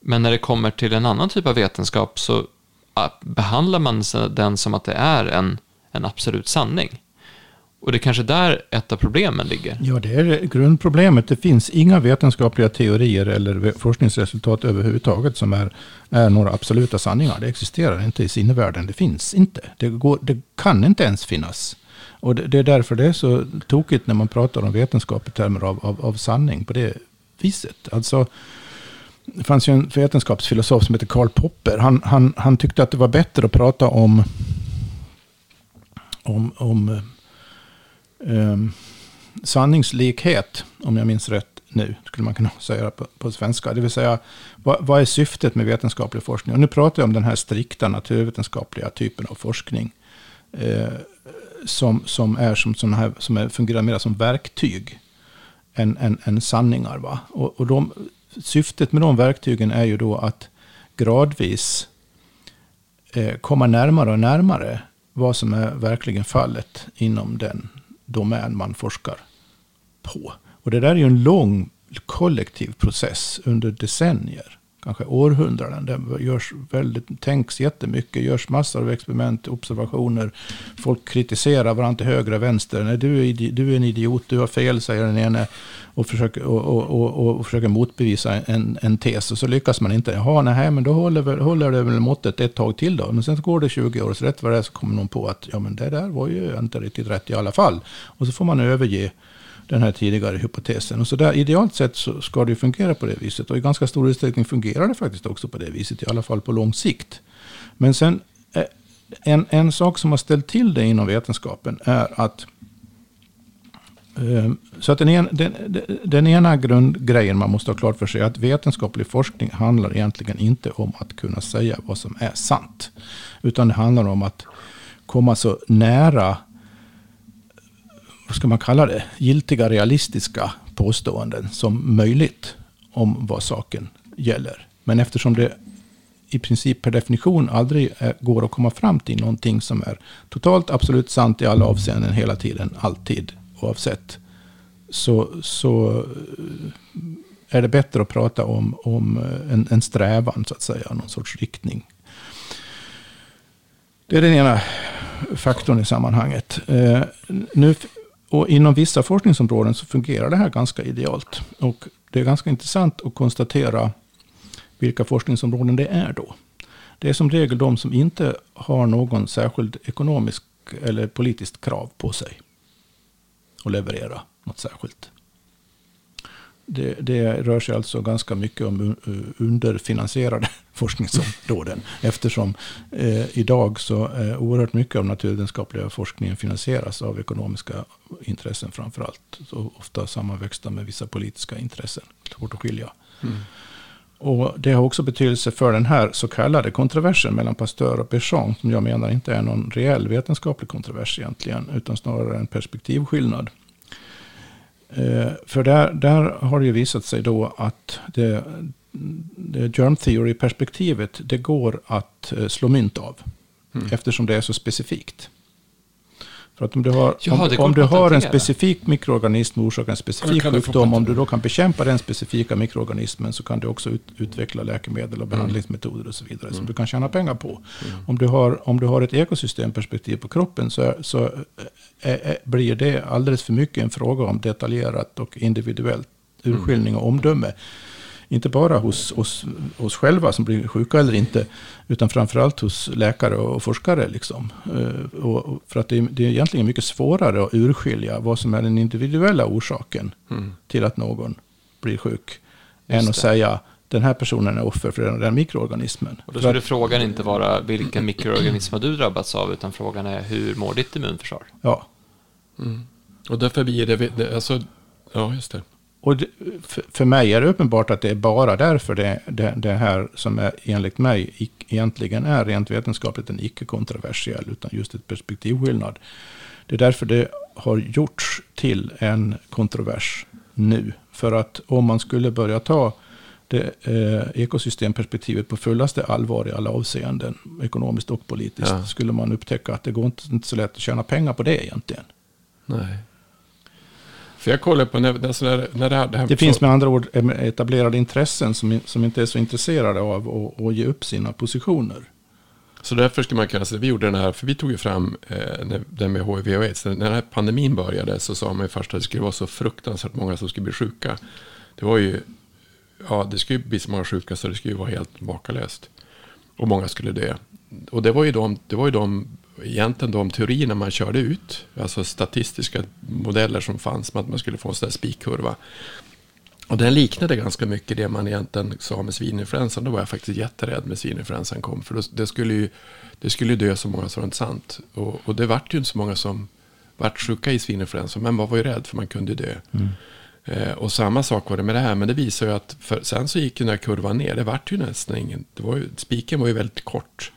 Men när det kommer till en annan typ av vetenskap så ah, behandlar man den som att det är en, en absolut sanning. Och det är kanske där ett av problemen ligger. Ja, det är grundproblemet. Det finns inga vetenskapliga teorier eller forskningsresultat överhuvudtaget som är, är några absoluta sanningar. Det existerar inte i sinnevärlden. Det finns inte. Det, går, det kan inte ens finnas. Och det, det, är därför det är så tokigt när man pratar om vetenskap i termer av, av, av sanning på det viset. Alltså, det fanns ju en vetenskapsfilosof som heter Karl Popper. Han, han, han tyckte att det var bättre att prata om, om, om eh, sanningslikhet, om jag minns rätt nu, skulle man kunna säga på, på svenska. Det vill säga, vad, vad, är syftet med vetenskaplig forskning? Och nu pratar jag om den här strikta naturvetenskapliga typen av forskning. Eh, som, som, är som, som, här, som är, fungerar mer som verktyg än, än, än sanningar. Va? Och, och de, syftet med de verktygen är ju då att gradvis eh, komma närmare och närmare vad som är verkligen fallet inom den domän man forskar på. Och det där är ju en lång kollektiv process under decennier, kanske århundraden. Det görs väldigt, tänks jättemycket, görs massor av experiment, observationer. Folk kritiserar varandra till höger och vänster. Nej, du, är, du är en idiot, du har fel, säger den ene. Och försöker, och, och, och, och försöker motbevisa en, en tes. Och så lyckas man inte. Jaha, nej, men då håller, håller det väl måttet ett tag till då. Men sen går det 20 år, så rätt vad det är så kommer någon på att ja, men det där var ju inte riktigt rätt i alla fall. Och så får man överge den här tidigare hypotesen. Och så där, idealt sett så ska det fungera på det viset. Och i ganska stor utsträckning fungerar det faktiskt också på det viset, i alla fall på lång sikt. Men sen, eh, en, en sak som har ställt till det inom vetenskapen är att eh, så att den, en, den, den ena grundgrejen man måste ha klart för sig är att vetenskaplig forskning handlar egentligen inte om att kunna säga vad som är sant. Utan det handlar om att komma så nära vad ska man kalla det, giltiga realistiska påståenden som möjligt om vad saken gäller. Men eftersom det i princip per definition aldrig eh, går att komma fram till någonting som är totalt absolut sant i alla avseenden hela tiden, alltid, oavsett. Så, så eh, är det bättre att prata om, om eh, en, en strävan, så att säga, någon sorts riktning. Det är den ena faktorn i sammanhanget. Eh, nu, och inom vissa forskningsområden så fungerar det här ganska idealt. Och det är ganska intressant att konstatera vilka forskningsområden det är då. Det är som regel de som inte har någon särskild ekonomisk eller politiskt krav på sig att leverera något särskilt. Det, det, rör sig alltså ganska mycket om underfinansierade [LAUGHS] forskningsområden. Eftersom eh, idag så eh, oerhört mycket av naturvetenskapliga forskningen finansieras av ekonomiska intressen framför allt. Och ofta sammanväxta med vissa politiska intressen. Svårt att skilja. Mm. Och det har också betydelse för den här så kallade kontroversen mellan Pasteur och Béchamp. Som jag menar inte är någon reell vetenskaplig kontrovers egentligen. Utan snarare en perspektivskillnad. Eh, för där, där har det ju visat sig då att det, det germ theory-perspektivet det går att eh, slå mynt av. Mm. Eftersom det är så specifikt. För att om du har, Jaha, om, om du har en specifik mikroorganism och orsakar en specifik sjukdom, om du då kan bekämpa den specifika mikroorganismen så kan du också ut, utveckla läkemedel och mm. behandlingsmetoder och så vidare mm. som du kan tjäna pengar på. Mm. Om, du har, om du har ett ekosystemperspektiv på kroppen så, så är, är, blir det alldeles för mycket en fråga om detaljerat och individuellt urskiljning och omdöme inte bara hos oss, oss själva som blir sjuka eller inte, utan framförallt hos läkare och forskare. Liksom. Eh, och för att det är, det är egentligen mycket svårare att urskilja vad som är den individuella orsaken mm. till att någon blir sjuk, Just än att det. säga den här personen är offer för den, den mikroorganismen. Och då skulle frågan inte vara vilka mikroorganismer du drabbats av, utan frågan är hur mår ditt immunförsvar? Ja. Mm. Och därför blir det, alltså, ja just det. Och det, för mig är det uppenbart att det är bara därför det, det, det här som är, enligt mig egentligen är rent vetenskapligt en icke-kontroversiell, utan just ett perspektivskillnad. Det är därför det har gjorts till en kontrovers nu. För att om man skulle börja ta det eh, ekosystemperspektivet på fullaste allvar i alla avseenden, ekonomiskt och politiskt, ja. skulle man upptäcka att det går inte, inte så lätt att tjäna pengar på det egentligen. Nej. För jag kollar på när, alltså när, när det här... Det, här, det finns med andra ord etablerade intressen som, som inte är så intresserade av att, att ge upp sina positioner. Så därför skulle man kunna säga, vi gjorde den här, för vi tog ju fram eh, den med HIV och aids. När den här pandemin började så sa man ju först att det skulle vara så fruktansvärt många som skulle bli sjuka. Det var ju, ja det skulle bli så många sjuka så det skulle ju vara helt makalöst. Och många skulle dö. Och det var ju de, det var ju de egentligen de teorierna man körde ut, alltså statistiska modeller som fanns med att man skulle få en sån där spikkurva. Och den liknade ganska mycket det man egentligen sa med svininfluensan. Då var jag faktiskt jätterädd när svininfluensan kom. För det skulle ju, det skulle dö så många så var sant. Och, och det vart ju inte så många som vart sjuka i svininfluensan. Men man var ju rädd för man kunde dö. Mm. Eh, och samma sak var det med det här. Men det visar ju att för, sen så gick ju den här kurvan ner. Det vart ju nästan ingen. Det var ju, spiken var ju väldigt kort.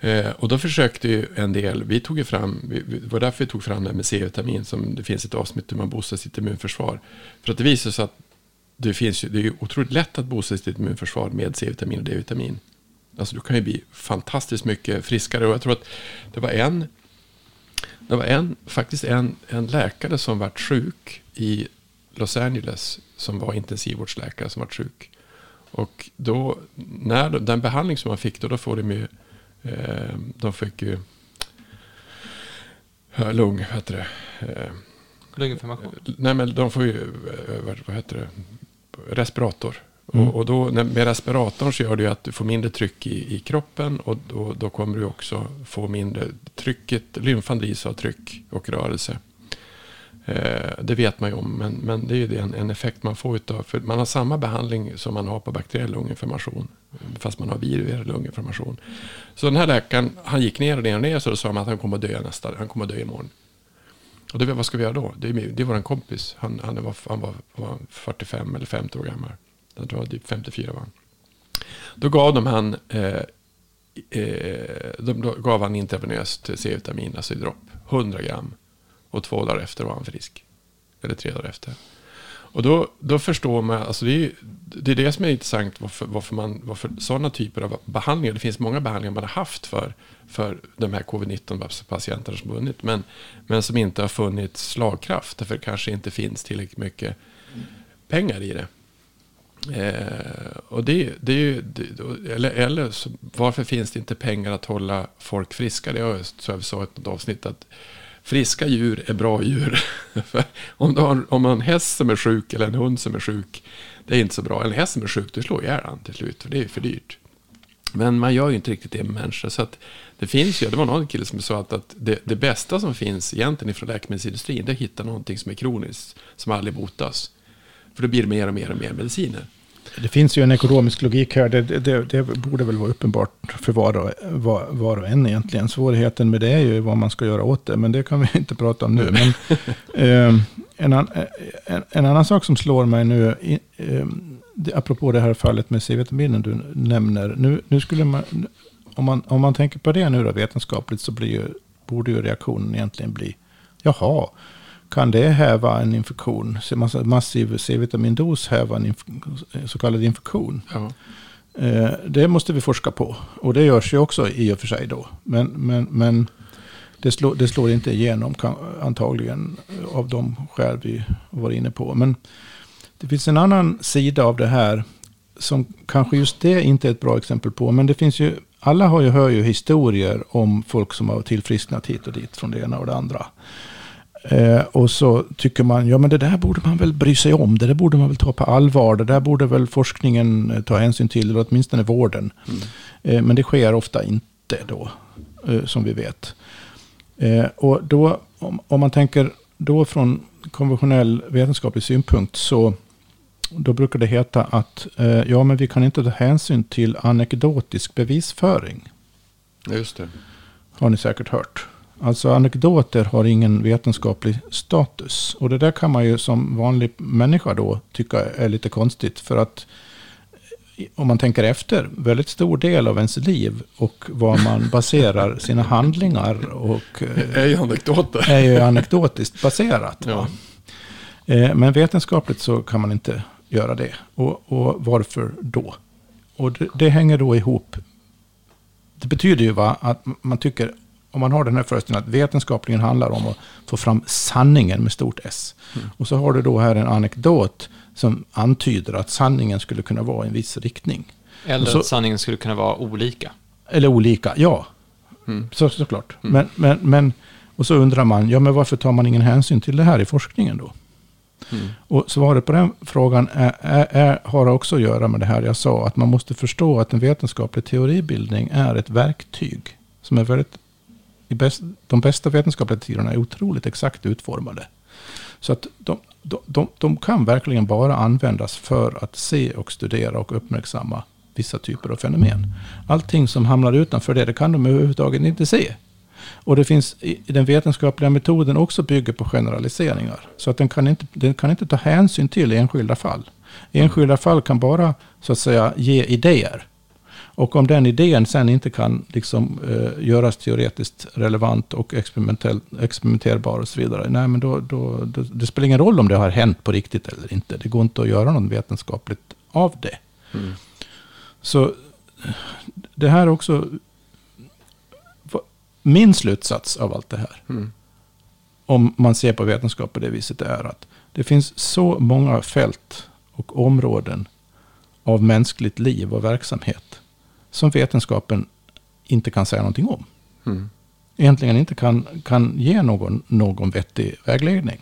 Eh, och då försökte ju en del, vi tog ju fram, vi, det var därför vi tog fram det här med C-vitamin, som det finns ett avsnitt hur man boostar sitt immunförsvar. För att det visar sig att det, finns ju, det är otroligt lätt att boosta sitt immunförsvar med C-vitamin och D-vitamin. Alltså du kan ju bli fantastiskt mycket friskare. Och jag tror att det var en, det var en, faktiskt en, en läkare som vart sjuk i Los Angeles, som var intensivvårdsläkare som vart sjuk. Och då, när den behandling som man fick, då, då får de ju de fick ju lung, vad heter det? Eh, Lunginflammation? Nej, men de får ju, eh, vad heter det, respirator. Mm. Och, och, då med respiratorn så gör det ju att du får mindre tryck i, i kroppen och då, då kommer du också få mindre trycket, lymfan drivs av tryck och rörelse. Eh, det vet man ju om, men, men det är ju en, en effekt man får utav. För man har samma behandling som man har på bakteriell lunginflammation. Fast man har viruell lunginflammation. Så den här läkaren, han gick ner och ner och ner. Så då sa man att han kommer att dö nästa, han kommer att dö imorgon. Och då, vad ska vi göra då? Det är, det är vår kompis. Han, han, var, han var, var 45 eller 50 år gammal. Jag tror typ 54 var han. Då gav de han, eh, eh, de gav han intravenöst C-vitamin, alltså i dropp. 100 gram. Och två dagar efter var han frisk. Eller tre dagar efter. Och då, då förstår man, alltså det är, det är det som är intressant varför, varför, man, varför sådana typer av behandlingar, det finns många behandlingar man har haft för, för de här covid-19-patienterna som vunnit, men, men som inte har funnit slagkraft, därför det kanske inte finns tillräckligt mycket pengar i det. Eh, och det, det är ju, det, eller, eller så, varför finns det inte pengar att hålla folk friska? Det har jag sa i ett avsnitt att friska djur är bra djur. [LAUGHS] om, du har, om en häst som är sjuk eller en hund som är sjuk, det är inte så bra. En häst som är sjuk, du slår ihjäl den till slut, för det är för dyrt. Men man gör ju inte riktigt det med människor. Så att det finns ju, det var någon kille som sa att, att det, det bästa som finns egentligen från läkemedelsindustrin, det är att hitta någonting som är kroniskt, som aldrig botas. För då blir det mer och mer och mer mediciner. Det finns ju en ekonomisk logik här. Det, det, det borde väl vara uppenbart för var och, var, var, och en egentligen. Svårigheten med det är ju vad man ska göra åt det. Men det kan vi [LAUGHS] inte prata om nu. Men, eh, en, an, en, en, annan sak som slår mig nu. Eh, apropå det här fallet med C-vitaminen du nämner. Nu, nu skulle man, om, man, om man tänker på det nu då vetenskapligt så blir ju, borde ju reaktionen egentligen bli. Jaha, kan det häva en infektion? Massiv C-vitamindos häva en så kallad infektion? Ja. Eh, det måste vi forska på. Och det görs ju också i och för sig då. Men, men, men det, slår, det slår inte igenom antagligen av de skäl vi var inne på. Men det finns en annan sida av det här som kanske just det inte är ett bra exempel på. Men det finns ju, alla har ju, hör ju historier om folk som har tillfrisknat hit och dit från det ena och det andra. Eh, och så tycker man, ja men det där borde man väl bry sig om. Det där borde man väl ta på allvar. Det där borde väl forskningen eh, ta hänsyn till, eller åtminstone vården. Mm. Eh, men det sker ofta inte då, eh, som vi vet. Eh, och då, om, om, man tänker då från konventionell vetenskaplig synpunkt, så då brukar det heta att eh, ja, men vi kan inte ta hänsyn till anekdotisk bevisföring. Just det. Har ni säkert hört. Alltså anekdoter har ingen vetenskaplig status. Och det där kan man ju som vanlig människa då tycka är lite konstigt. För att om man tänker efter, väldigt stor del av ens liv och vad man [LAUGHS] baserar sina handlingar och... är ju anekdoter. Är ju anekdotiskt baserat. Ja. Eh, men vetenskapligt så kan man inte göra det. Och, och varför då? Och det, det, hänger då ihop. Det betyder ju va, att man tycker om man har den här föreställningen att vetenskapligen handlar om att få fram sanningen med stort S. Mm. Och så har du då här en anekdot som antyder att sanningen skulle kunna vara i en viss riktning. Eller så, att sanningen skulle kunna vara olika. Eller olika, ja. Mm. Så, såklart. Mm. Men, men, men, och så undrar man, ja men varför tar man ingen hänsyn till det här i forskningen då? Mm. Och svaret på den frågan är, är, är, har också att göra med det här jag sa. Att man måste förstå att en vetenskaplig teoribildning är ett verktyg. Som är väldigt bäst, de bästa vetenskapliga teorierna är otroligt exakt utformade. Så att de, de, de, de, kan verkligen bara användas för att se och studera och uppmärksamma vissa typer av fenomen. Allting som hamnar utanför det, det kan de överhuvudtaget inte se. Och det finns i den vetenskapliga metoden också bygger på generaliseringar. Så att den kan inte, den kan inte ta hänsyn till enskilda fall. Enskilda fall kan bara så att säga ge idéer. Och om den idén sen inte kan liksom, eh, göras teoretiskt relevant och experimenterbar och så vidare. Nej, men då, då, då, det spelar ingen roll om det har hänt på riktigt eller inte. Det går inte att göra något vetenskapligt av det. Mm. Så det här också... Min slutsats av allt det här. Mm. Om man ser på vetenskap på det viset är att det finns så många fält och områden av mänskligt liv och verksamhet som vetenskapen inte kan säga någonting om. Mm. Egentligen inte kan, kan ge någon, någon vettig vägledning.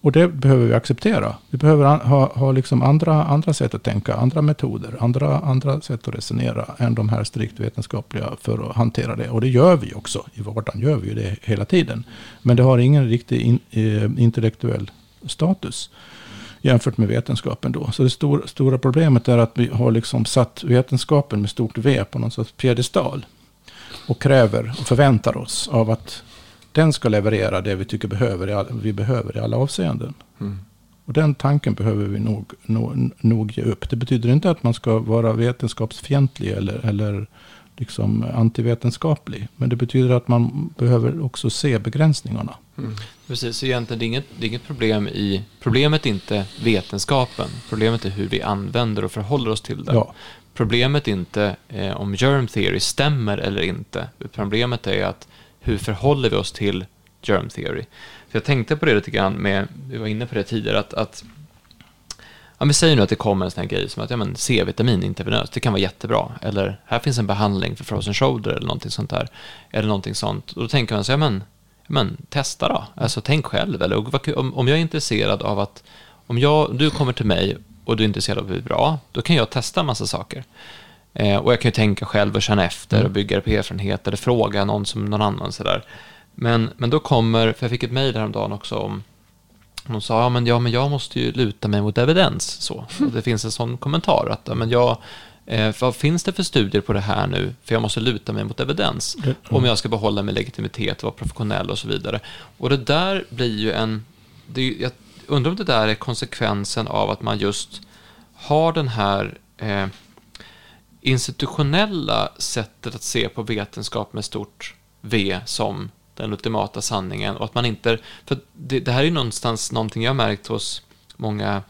Och det behöver vi acceptera. Vi behöver ha, ha liksom andra, andra sätt att tänka, andra metoder, andra, andra sätt att resonera än de här strikt vetenskapliga för att hantera det. Och det gör vi också. I vardagen gör vi det hela tiden. Men det har ingen riktig in, eh, intellektuell status jämfört med vetenskapen då. Så det stor, stora problemet är att vi har liksom satt vetenskapen med stort V på någon sorts piedestal. Och kräver och förväntar oss av att den ska leverera det vi tycker behöver, vi behöver i alla avseenden. Mm. Och den tanken behöver vi nog, nog, nog ge upp. Det betyder inte att man ska vara vetenskapsfientlig eller, eller liksom antivetenskaplig. Men det betyder att man behöver också se begränsningarna. Mm. Precis, så egentligen det är, inget, det är inget problem i... Problemet är inte vetenskapen. Problemet är hur vi använder och förhåller oss till den. Ja. Problemet är inte eh, om germ theory stämmer eller inte. Problemet är att hur förhåller vi oss till germ theory? För jag tänkte på det lite grann med, vi var inne på det tidigare, att, att ja, vi säger nu att det kommer en sån här grej som att ja, C-vitamin intravenöst, det kan vara jättebra. Eller här finns en behandling för frozen shoulder eller någonting sånt där. Eller någonting sånt. Och då tänker man så ja men, men testa då. Alltså tänk själv. Eller om, om jag är intresserad av att, om jag, du kommer till mig och du är intresserad av det är bra, då kan jag testa en massa saker. Eh, och jag kan ju tänka själv och känna efter mm. och bygga på erfarenhet eller fråga någon som någon annan sådär. Men, men då kommer, för jag fick ett mejl häromdagen också om hon sa, ja men, ja men jag måste ju luta mig mot evidens. Så. Och det finns en sån kommentar, att ja, men jag, eh, vad finns det för studier på det här nu? För jag måste luta mig mot evidens. Mm. Om jag ska behålla min legitimitet vara professionell och så vidare. Och det där blir ju en, det jag undrar om det där är konsekvensen av att man just har den här eh, institutionella sättet att se på vetenskap med stort V som den ultimata sanningen och att man inte, för det, det här är någonstans någonting jag har märkt hos många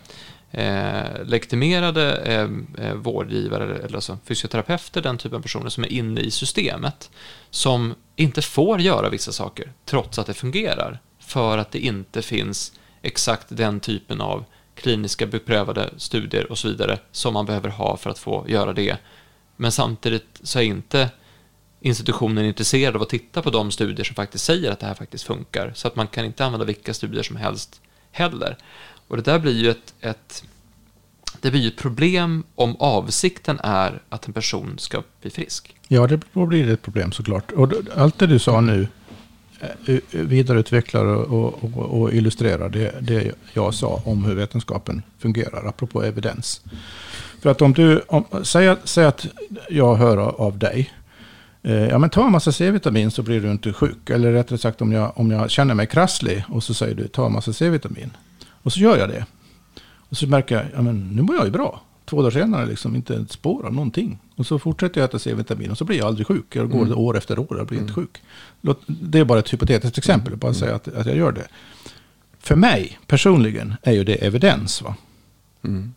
eh, legitimerade eh, eh, vårdgivare, eller alltså fysioterapeuter, den typen av personer som är inne i systemet, som inte får göra vissa saker trots att det fungerar, för att det inte finns exakt den typen av kliniska beprövade studier och så vidare som man behöver ha för att få göra det. Men samtidigt så är inte institutionen är intresserad av att titta på de studier som faktiskt säger att det här faktiskt funkar. Så att man kan inte använda vilka studier som helst heller. Och det där blir ju ett, ett det blir ett problem om avsikten är att en person ska bli frisk. Ja, det blir ett problem såklart. Och allt det du sa nu eh, vidareutvecklar och, och, och illustrerar det, det jag sa om hur vetenskapen fungerar, apropå evidens. För att om du, om, säg, säg att jag hör av dig ja, men ta en massa C-vitamin så blir du inte sjuk. Eller rättare sagt om jag, om jag känner mig krasslig och så säger du ta en massa C-vitamin. Och så gör jag det. Och så märker jag, ja men nu mår jag ju bra. Två dagar senare liksom inte ett spår av någonting. Och så fortsätter jag äta C-vitamin och så blir jag aldrig sjuk. Jag går mm. år efter år och blir mm. inte sjuk. Det är bara ett hypotetiskt exempel, bara att säga att, att jag gör det. För mig personligen är ju det evidens. Va? Mm.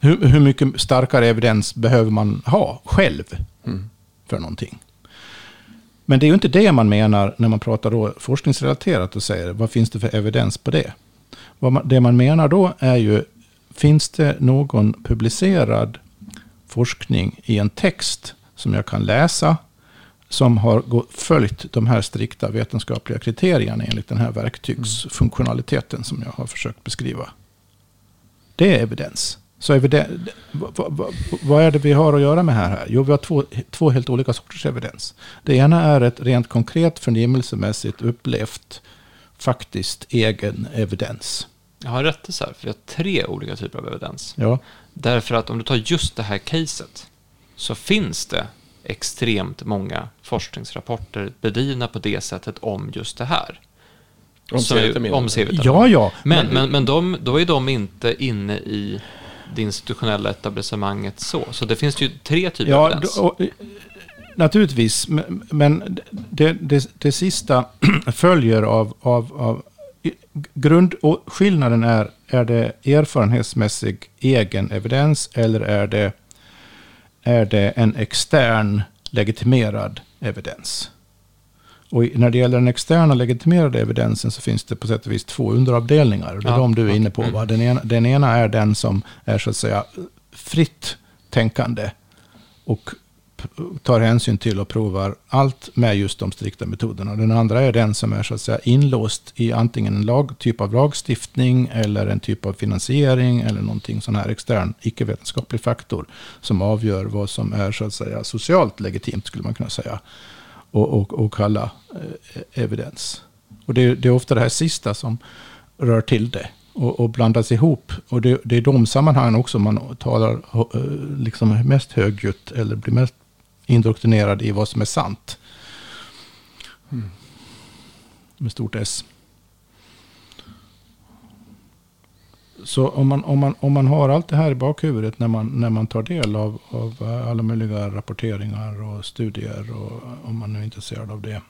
Hur, hur mycket starkare evidens behöver man ha själv? Mm för någonting. Men det är ju inte det man menar när man pratar då forskningsrelaterat och säger vad finns det för evidens på det? det man menar då är ju, finns det någon publicerad forskning i en text som jag kan läsa som har följt de här strikta vetenskapliga kriterierna enligt den här verktygsfunktionaliteten som jag har försökt beskriva. Det är evidens. Så är det, vad är det vi har att göra med här? Jo, vi har två, två helt olika sorters evidens. Det ena är ett rent konkret förnimmelsemässigt upplevt faktiskt egen evidens. Jag har rätt här, för vi har tre olika typer av evidens. Ja. Därför att om du tar just det här caset så finns det extremt många forskningsrapporter bedrivna på det sättet om just det här. Om C-vitamin? Ja, ja. Men, men, men de, då är de inte inne i det institutionella etablissemanget så. Så det finns ju tre typer ja, av evidens. Och, naturligtvis, men det, det, det sista [CLEARS THROAT] följer av, av, av grund, skillnaden är, är det erfarenhetsmässig egen evidens eller är det, är det en extern legitimerad evidens? Och när det gäller den externa legitimerade evidensen så finns det på sätt och vis två underavdelningar. Det är ja, de du är inne på. Va? Mm. Den, ena, den ena är den som är så att säga fritt tänkande och tar hänsyn till och provar allt med just de strikta metoderna. Den andra är den som är så att säga inlåst i antingen en lag, typ av lagstiftning eller en typ av finansiering eller någonting sån här extern icke-vetenskaplig faktor som avgör vad som är så att säga socialt legitimt skulle man kunna säga och, och, och kalla eh, evidens. Och det, det, är ofta det här sista som rör till det och, och blandas ihop. Och det, det är de sammanhangen också man talar eh, liksom mest högljutt eller blir mest indoktrinerad i vad som är sant. Mm. Med stort S. så om, man, om, man, om man har allt det här i bakhuvudet när man, när man tar del av, av eh, alla möjliga rapporteringar och studier och om man nu är intresserad av det.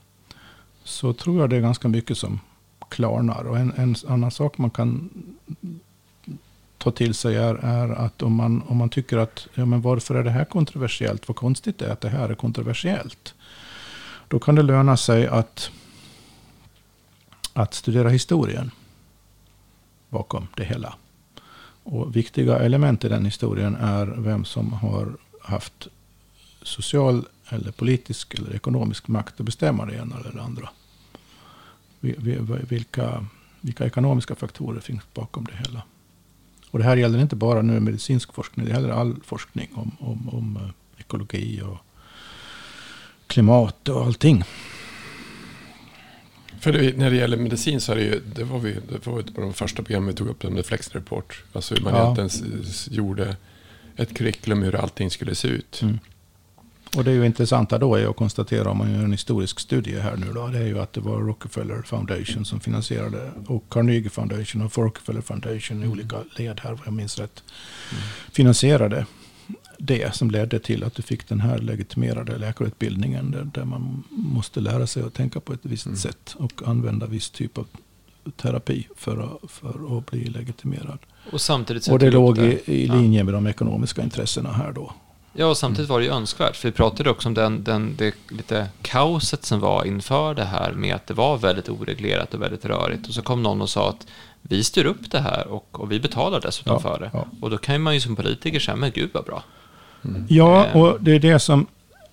Så tror jag det är ganska mycket som klarnar. Och en, en annan sak man kan ta till sig är, är att om man, om man tycker att ja, men varför är det här kontroversiellt? Vad konstigt det är att det här är kontroversiellt. Då kan det löna sig att, att studera historien bakom det hela. Och viktiga element i den historien är vem som har haft social eller politisk eller ekonomisk makt att bestämma det ena eller det andra. Vilka, vilka ekonomiska faktorer finns bakom det hela. Och det här gäller inte bara nu medicinsk forskning, det gäller all forskning om, om, om eh, ekologi och klimat och allting. För det, när det gäller medicin så är det ju, det var, vi, det var ett av de första programmen vi tog upp, under Flex Report. Alltså hur man ja. egentligen gjorde ett curriculum hur allting skulle se ut. Mm. Och det är ju intressanta då är att konstatera om man gör en historisk studie här nu då. Det är ju att det var Rockefeller Foundation som finansierade och Carnegie Foundation och Rockefeller Foundation i olika led här, vad jag minns rätt, mm. finansierade det som ledde till att du fick den här legitimerade läkarutbildningen där, där man måste lära sig att tänka på ett visst mm. sätt och använda viss typ av terapi för att, för att bli legitimerad. Och, samtidigt och det låg i, i linje med de ekonomiska intressena här då. Ja, och samtidigt var det ju önskvärt, för vi pratade också om den, den, det lite kaoset som var inför det här med att det var väldigt oreglerat och väldigt rörigt. Och så kom någon och sa att vi styr upp det här och, och vi betalar dessutom ja, för det. Ja. Och då kan man ju som politiker säga, men gud vad bra. Mm. Ja, eh. och det är det som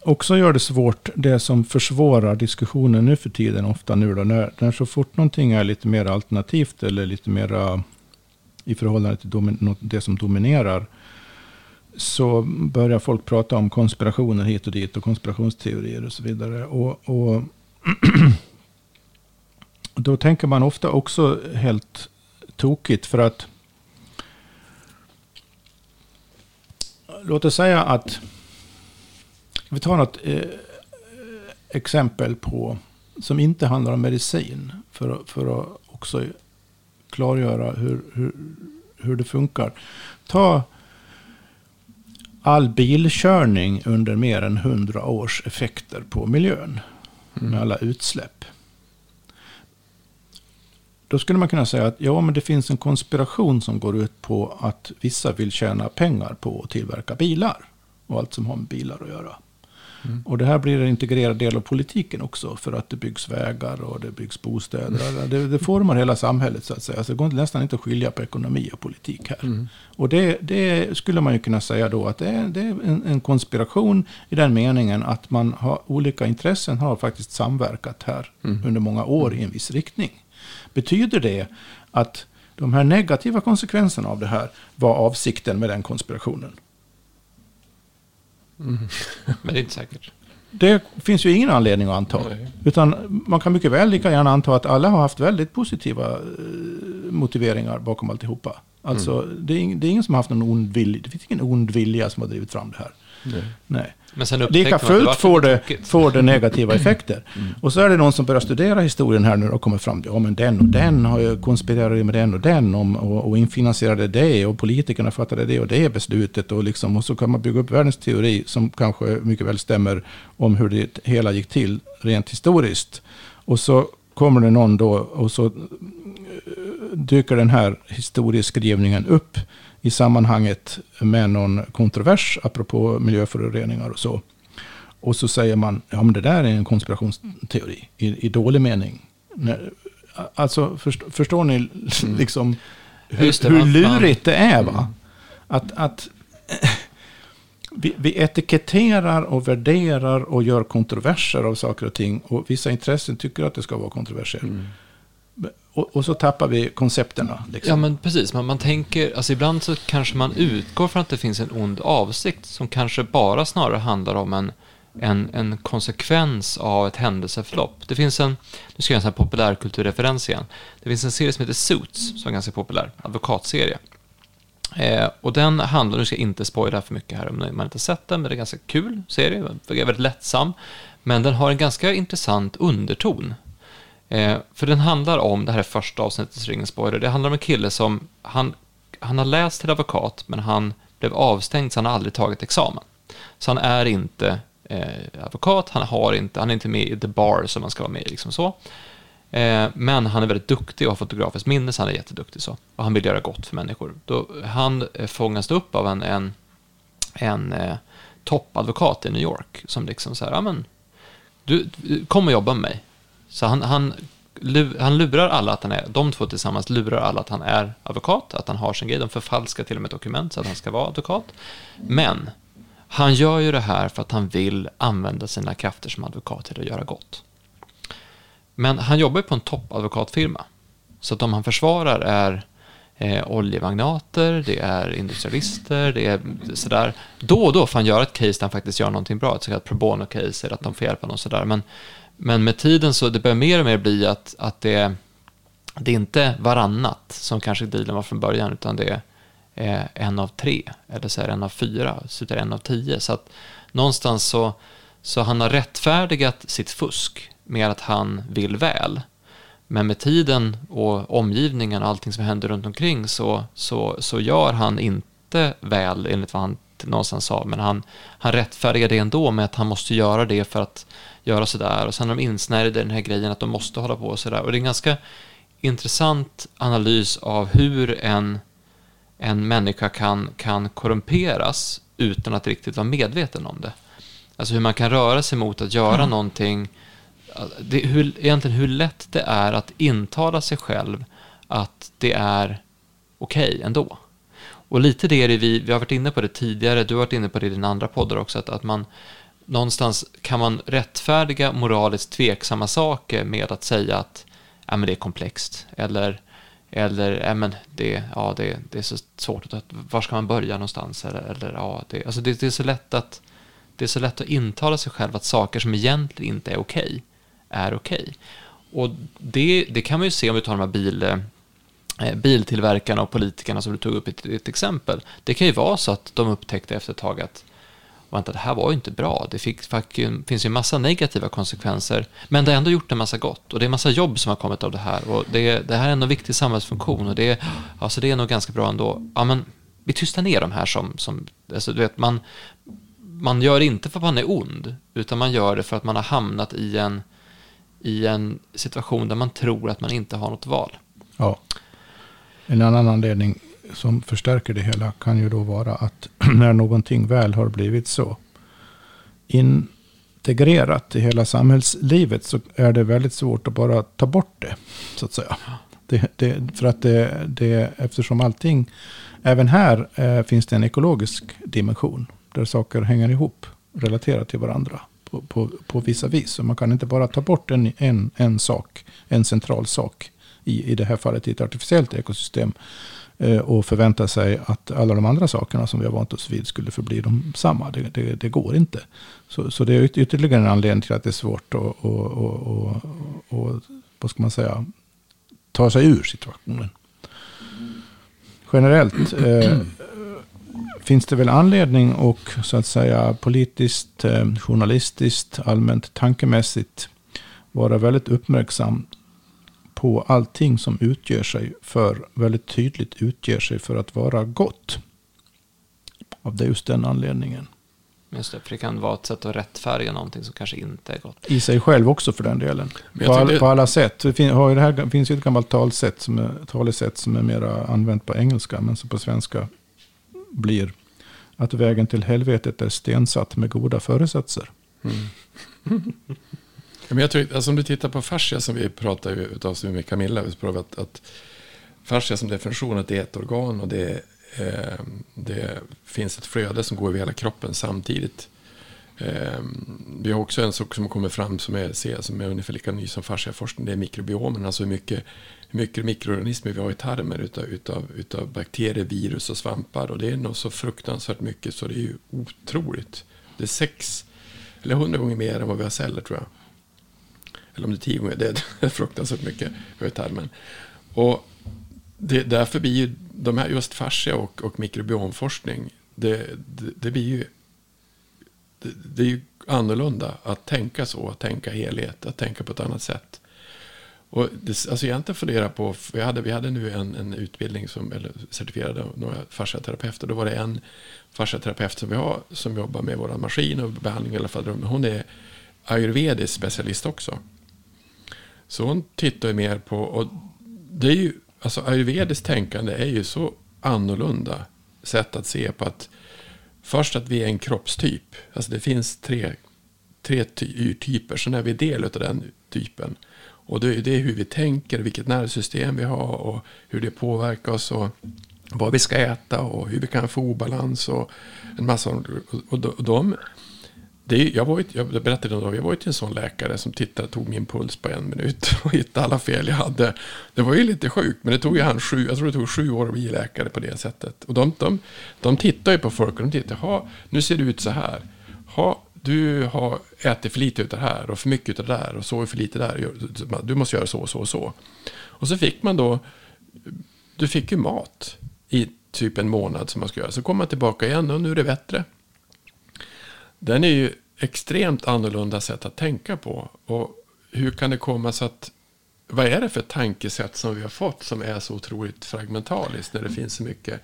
också gör det svårt, det som försvårar diskussionen nu för tiden ofta nu då, när, när så fort någonting är lite mer alternativt eller lite mer i förhållande till det som dominerar, så börjar folk prata om konspirationer hit och dit och konspirationsteorier och så vidare. Och, och [CLEARS THROAT] då tänker man ofta också helt tokigt för att låt oss säga att vi tar något eh, exempel på som inte handlar om medicin för, för att också klargöra hur, hur, hur det funkar. Ta all bilkörning under mer än hundra års effekter på miljön. Mm. Med alla utsläpp. Då skulle man kunna säga att ja, men det finns en konspiration som går ut på att vissa vill tjäna pengar på att tillverka bilar. Och allt som har med bilar att göra. Mm. Och det här blir en integrerad del av politiken också. För att det byggs vägar och det byggs bostäder. Mm. Det, det formar hela samhället så att säga. Så det går nästan inte att skilja på ekonomi och politik här. Mm. Och det, det, skulle man ju kunna säga då att det är, det är en, en, konspiration i den meningen att man har olika intressen har faktiskt samverkat här mm. under många år i en viss riktning. Betyder det att de här negativa konsekvenserna av det här var avsikten med den konspirationen? Mm. [LAUGHS] Men det är inte säkert. Det finns ju ingen anledning att anta. Nej. Utan man kan mycket väl lika gärna anta att alla har haft väldigt positiva eh, motiveringar bakom alltihopa. Alltså, mm. det, är, det är ingen som har haft någon ond vilja. Det finns ingen ond vilja som har drivit fram det här. Nej. Nej. Men sen Lika fullt får det, får det negativa [CLEARS THROAT] effekter. Mm. Och så är det någon som börjar studera historien här nu och kommer fram till, ja men den och den har ju konspirerat med den och den om, och, och infinansierade det och politikerna fattade det och det beslutet och liksom, och så kan man bygga upp världens teori som kanske mycket väl stämmer om hur det hela gick till rent historiskt. Och så kommer det någon då och så dyker den här historieskrivningen upp i sammanhanget med någon kontrovers, apropå miljöföroreningar och så. Och så säger man, ja men det där är en konspirationsteori i, i dålig mening. Alltså, först, förstår ni mm. liksom hur, hur lurigt det är va? Mm. Att, att vi, vi etiketterar och värderar och gör kontroverser av saker och ting. Och vissa intressen tycker att det ska vara kontroverser. Mm och, och, så tappar vi koncepterna. Liksom. Ja, men precis. Man, man tänker, alltså ibland så kanske man utgår från att det finns en ond avsikt som kanske bara snarare handlar om en, en, en konsekvens av ett händelseförlopp. Det finns en, nu ska jag göra en sån här populärkulturreferens igen. Det finns en serie som heter Suits, som är ganska populär, advokatserie. Eh, och den handlar, nu ska jag inte spoila för mycket här om man inte sett den, men det är en ganska kul serie, den är väldigt lättsam. Men den har en ganska intressant underton. Eh, för den handlar om, det här är första avsnittet, ingen spoiler, det handlar om en kille som, han, han har läst till advokat, men han blev avstängd så han har aldrig tagit examen. Så han är inte eh, advokat, han, har inte, han är inte med i the bar som man ska vara med i. Liksom så. Eh, men han är väldigt duktig och har fotografiskt minne, så han är jätteduktig. Så. Och han vill göra gott för människor. Då, han eh, fångas upp av en, en, en eh, toppadvokat i New York som liksom så här, ja men, du, kom och jobba med mig. Så han, han, han lurar alla att han är, de två tillsammans lurar alla att han är advokat, att han har sin grej. De förfalskar till och med dokument så att han ska vara advokat. Men han gör ju det här för att han vill använda sina krafter som advokat till att göra gott. Men han jobbar ju på en toppadvokatfirma. Så att de han försvarar är eh, oljemagnater, det är industrialister, det är sådär. Då och då får han göra ett case där han faktiskt gör någonting bra, ett så kallat pro bono-case, eller att de får hjälpa honom sådär. Men, men med tiden så det börjar mer och mer bli att, att det, det är inte varannat som kanske dealen var från början, utan det är eh, en av tre, eller så är det en av fyra, så det är en av tio. Så att någonstans så, så han har rättfärdigat sitt fusk med att han vill väl. Men med tiden och omgivningen och allting som händer runt omkring så, så, så gör han inte väl enligt vad han någonstans sa, men han, han rättfärdigar det ändå med att han måste göra det för att göra sådär. Och sen är de insnärjade i den här grejen att de måste hålla på sådär. Och det är en ganska intressant analys av hur en, en människa kan, kan korrumperas utan att riktigt vara medveten om det. Alltså hur man kan röra sig mot att göra mm. någonting det, hur, egentligen hur lätt det är att intala sig själv att det är okej okay ändå. Och lite det är det vi, vi har varit inne på det tidigare, du har varit inne på det i dina andra poddar också, att, att man någonstans kan man rättfärdiga moraliskt tveksamma saker med att säga att ja, men det är komplext, eller, eller ja, men det, ja, det, det är så svårt, att, var ska man börja någonstans, eller, eller ja, det, alltså det, det, är så lätt att det är så lätt att intala sig själv att saker som egentligen inte är okej okay, är okej. Okay. Och det, det kan man ju se om vi tar de här bil, eh, biltillverkarna och politikerna som du tog upp i ett, ett, exempel. Det kan ju vara så att de upptäckte efter ett tag att vänta, det här var ju inte bra. Det fick, finns ju en massa negativa konsekvenser, men det har ändå gjort en massa gott och det är en massa jobb som har kommit av det här och det, det här är en viktig samhällsfunktion och det, alltså det är nog ganska bra ändå. Ja, men vi tystar ner de här som, som alltså, du vet, man, man gör det inte för att man är ond, utan man gör det för att man har hamnat i en i en situation där man tror att man inte har något val. Ja. En annan anledning som förstärker det hela kan ju då vara att [CLEARS THROAT] när någonting väl har blivit så integrerat i hela samhällslivet så är det väldigt svårt att bara ta bort det. Så att säga. Det, det, för att det, det, eftersom allting, även här eh, finns det en ekologisk dimension. Där saker hänger ihop, relaterat till varandra på, på, på vissa vis. Så man kan inte bara ta bort en, en, en sak, en central sak i, i det här fallet i ett artificiellt ekosystem Eh, och förvänta sig att alla de andra sakerna som vi har vant oss vid skulle förbli de samma. Det, det, det går inte. Så, så det är ytterligare en anledning till att det är svårt att och, och, och, och, vad ska man säga, ta sig ur situationen. Generellt eh, finns det väl anledning och så att säga politiskt, eh, journalistiskt, allmänt tankemässigt vara väldigt uppmärksam på allting som utger sig för, väldigt tydligt utger sig för att vara gott. Av det just den anledningen. Just det, för det kan vara ett sätt att rättfärdiga någonting som kanske inte är gott. I sig själv också för den delen. På, all, det... på, alla sätt. Det, fin, har det här finns ju ett gammalt talsätt som är, talesätt som är mer använt på engelska, men som på svenska blir att vägen till helvetet är stensatt med goda föresatser. Mm. [LAUGHS] Men jag tror, alltså om du tittar på fascia som vi pratar utav med Camilla, vi att, att fascia som definition att det är ett organ och det, eh, det finns ett flöde som går över hela kroppen samtidigt. Eh, vi har också en sak som kommer fram som är, som är ungefär lika ny som fasciaforskning, det är mikrobiomen, alltså hur mycket hur mycket mikroorganismer vi har i tarmen utav, utav, utav bakterier, virus och svampar. Och det är nog så fruktansvärt mycket så det är ju otroligt. Det är sex eller hundra gånger mer än vad vi har celler tror jag. Eller om det är tio gånger, det är [LAUGHS] fruktansvärt mycket vi tarmen. Och det, därför blir ju de här just fascia och, och mikrobiomforskning, det, det, det blir ju det, det, är ju annorlunda att tänka så, att tänka helhet, att tänka på ett annat sätt. Och det, alltså egentligen fundera på, vi hade, vi hade nu en, en utbildning som, eller certifierade några fasciaterapeuter. Då var det en fasciaterapeut som vi har som jobbar med våra maskin och behandling i alla fall. Hon är ayurvedisk specialist också. Så hon tittar ju mer på, och det är ju, alltså ayurvediskt tänkande är ju så annorlunda sätt att se på att först att vi är en kroppstyp. Alltså det finns tre, tre yrtyper, sen är vi del av den typen. Och det är, det hur vi tänker, vilket nervsystem vi har och hur det påverkar oss. Och vad vi ska äta och hur vi kan få obalans och en massa. Och de, det är, jag, var ju, jag berättade en dag, jag var ju till en sån läkare som tittade, tog min puls på en minut [LAUGHS] och hittade alla fel jag hade. Det var ju lite sjukt, men det tog ju han sju, jag tror det tog sju år att bli läkare på det sättet. Och de, de, de tittar ju på folk och de tittar, ha, nu ser det ut så här. Ha, du har ätit för lite av det här och för mycket av det där och sovit för lite där. Du måste göra så och så och så. Och så fick man då, du fick ju mat i typ en månad som man ska göra. Så kom man tillbaka igen och nu är det bättre. Den är ju extremt annorlunda sätt att tänka på. Och hur kan det komma sig att vad är det för tankesätt som vi har fått som är så otroligt fragmentariskt när det finns så mycket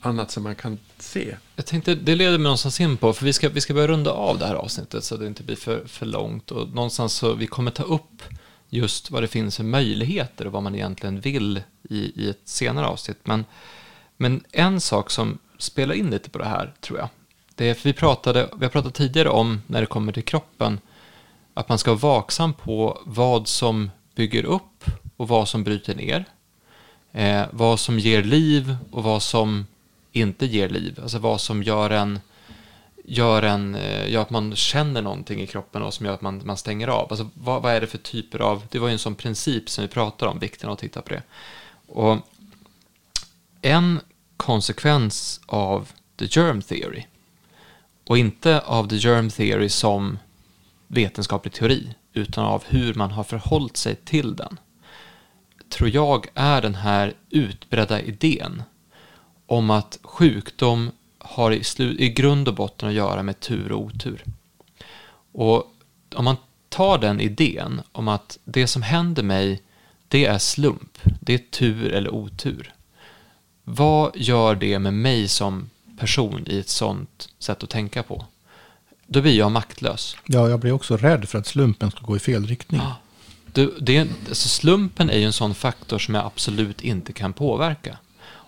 annat som man kan se? Jag tänkte, det leder mig någonstans in på, för vi ska, vi ska börja runda av det här avsnittet så att det inte blir för, för långt. Och någonstans så vi kommer ta upp just vad det finns för möjligheter och vad man egentligen vill i, i ett senare avsnitt. Men, men en sak som spelar in lite på det här, tror jag, det är, för vi, pratade, vi har pratat tidigare om, när det kommer till kroppen, att man ska vara vaksam på vad som bygger upp och vad som bryter ner. Eh, vad som ger liv och vad som inte ger liv. Alltså vad som gör en gör, en, eh, gör att man känner någonting i kroppen och som gör att man, man stänger av. Alltså vad, vad är det för typer av, det var ju en sån princip som vi pratade om, vikten av att titta på det. Och en konsekvens av the germ theory och inte av the germ theory som vetenskaplig teori, utan av hur man har förhållit sig till den, tror jag är den här utbredda idén om att sjukdom har i, i grund och botten att göra med tur och otur. Och om man tar den idén om att det som händer mig, det är slump, det är tur eller otur. Vad gör det med mig som person i ett sånt sätt att tänka på. Då blir jag maktlös. Ja, jag blir också rädd för att slumpen ska gå i fel riktning. Ja. Du, det, alltså slumpen är ju en sån faktor som jag absolut inte kan påverka.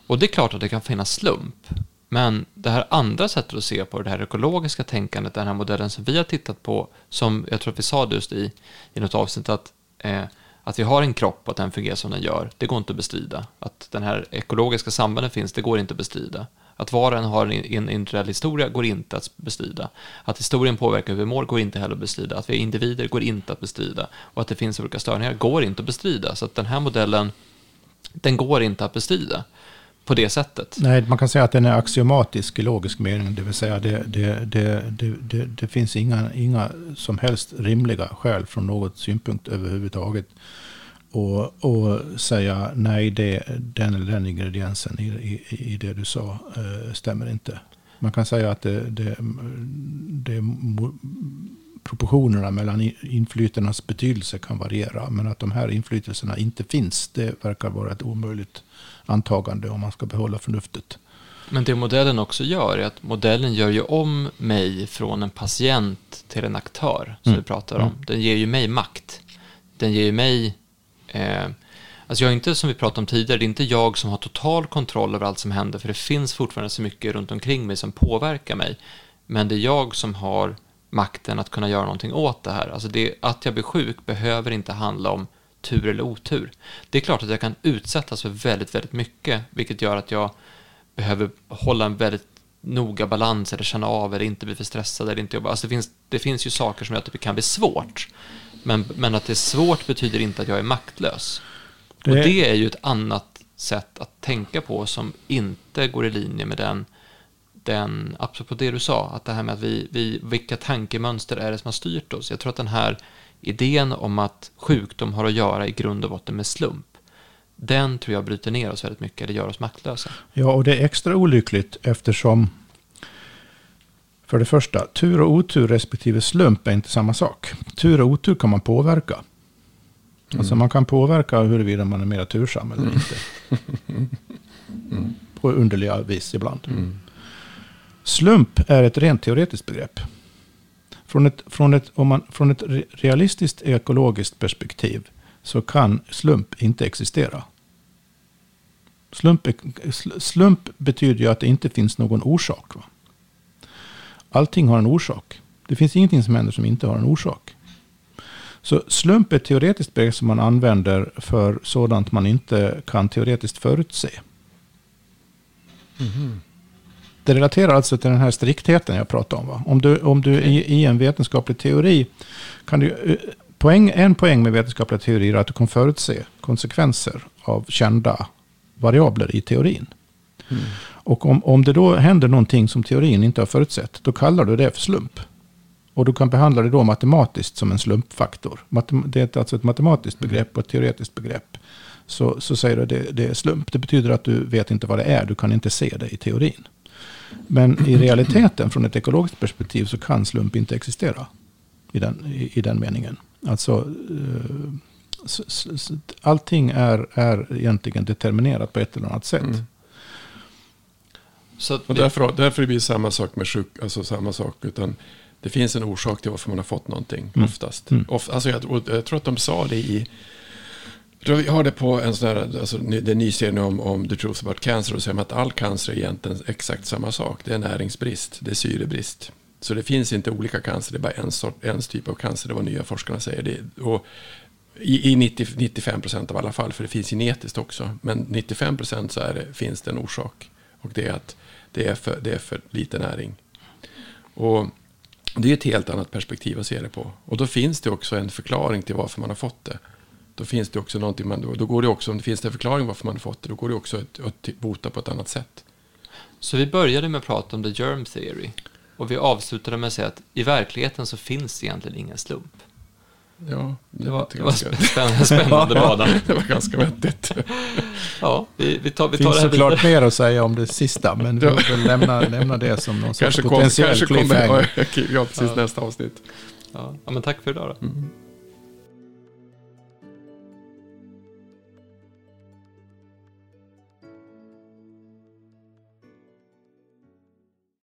Och det är klart att det kan finnas slump. Men det här andra sättet att se på det här ekologiska tänkandet, den här modellen som vi har tittat på, som jag tror att vi sa just i, i något avsnitt, att, eh, att vi har en kropp och att den fungerar som den gör, det går inte att bestrida. Att den här ekologiska sambanden finns, det går inte att bestrida. Att var och en har en individuell historia går inte att bestrida. Att historien påverkar hur vi mår går inte heller att bestrida. Att vi är individer går inte att bestrida. Och att det finns olika störningar går inte att bestrida. Så att den här modellen, den går inte att bestrida på det sättet. Nej, man kan säga att den är axiomatisk i logisk mening. Det vill säga det, det, det, det, det finns inga, inga som helst rimliga skäl från något synpunkt överhuvudtaget och, och säga nej, det, den eller den ingrediensen i, i, i det du sa eh, stämmer inte. Man kan säga att det, det, det, proportionerna mellan inflytelsernas betydelse kan variera. Men att de här inflytelserna inte finns, det verkar vara ett omöjligt antagande om man ska behålla förnuftet. Men det modellen också gör är att modellen gör ju om mig från en patient till en aktör, som mm. vi pratar om. Mm. Den ger ju mig makt. Den ger ju mig Eh, alltså jag är inte, som vi pratade om tidigare, det är inte jag som har total kontroll över allt som händer, för det finns fortfarande så mycket runt omkring mig som påverkar mig. Men det är jag som har makten att kunna göra någonting åt det här. Alltså det, att jag blir sjuk behöver inte handla om tur eller otur. Det är klart att jag kan utsättas för väldigt, väldigt mycket, vilket gör att jag behöver hålla en väldigt noga balans eller känna av eller inte bli för stressad eller inte jobba. Alltså det, finns, det finns ju saker som jag tycker kan bli svårt. Men, men att det är svårt betyder inte att jag är maktlös. Det... Och det är ju ett annat sätt att tänka på som inte går i linje med den, den apropå det du sa, att det här med att vi, vi, vilka tankemönster är det som har styrt oss? Jag tror att den här idén om att sjukdom har att göra i grund och botten med slump, den tror jag bryter ner oss väldigt mycket, det gör oss maktlösa. Ja, och det är extra olyckligt eftersom för det första, tur och otur respektive slump är inte samma sak. Tur och otur kan man påverka. Alltså man kan påverka huruvida man är mer tursam eller inte. På underliga vis ibland. Mm. Slump är ett rent teoretiskt begrepp. Från ett, från ett, om man, från ett re- realistiskt ekologiskt perspektiv så kan slump inte existera. Slump, slump betyder ju att det inte finns någon orsak. Va? Allting har en orsak. Det finns ingenting som händer som inte har en orsak. Så slump är ett teoretiskt begrepp som man använder för sådant man inte kan teoretiskt förutse. Det relaterar alltså till den här striktheten jag pratade om. Va? Om du, om du i, i en vetenskaplig teori kan du... eh, Poäng, en poäng med vetenskapliga teorier är att du kan förutse konsekvenser av kända variabler i teorin. Och om, om det då händer någonting som teorin inte har förutsett, då kallar du det för slump. Och du kan behandla det då matematiskt som en slumpfaktor. Det är alltså ett matematiskt begrepp och ett teoretiskt begrepp. Så, så säger du att det, det är slump. Det betyder att du vet inte vad det är, du kan inte se det i teorin. Men i realiteten, från ett ekologiskt perspektiv, så kan slump inte existera. I den, i, i den meningen. Alltså, eh, allting är, är egentligen determinerat på ett eller annat sätt. Mm. Så att Och därför, därför blir det samma sak med sjuk, alltså samma sak, utan det finns en orsak till varför man har fått någonting, Mm. oftast. Mm. Of, alltså jag, jag tror att de sa det i, jag har det på en sån här, alltså ny- det är en ny serie nu om, om The Truth About Cancer, och säger att all cancer är egentligen exakt samma sak. Det är näringsbrist, det är syrebrist. Så det finns inte olika cancer, det är bara en, sort, en typ av cancer, det var nya forskarna säger. Det, och i, i 90, 95 procent av alla fall, för det finns genetiskt också. Men 95 procent så är det, finns det en orsak. Och det är att det är för, det är för lite näring. Och det är ett helt annat perspektiv att se det på. Och då finns det också en förklaring till varför man har fått det. Då finns det också någonting man, då, då går det också, om det finns en förklaring varför man har fått det, då går det också att, att bota på ett annat sätt. så vi började med att prata om the germ theory. Och vi avslutade med att säga att i verkligheten så finns det egentligen ingen slump. Ja, Det var, det var spännande, [LAUGHS] spännande bada. det var ganska vettigt. Ja, vi, vi tar, vi Det tar finns det såklart mer att säga om det sista, men vi får väl lämna, lämna det som någon sorts Kanske, kom, potentiell kanske kommer, [LAUGHS] ja, precis Ja. nästa avsnitt. Ja, ja, men tack för idag då. Mm.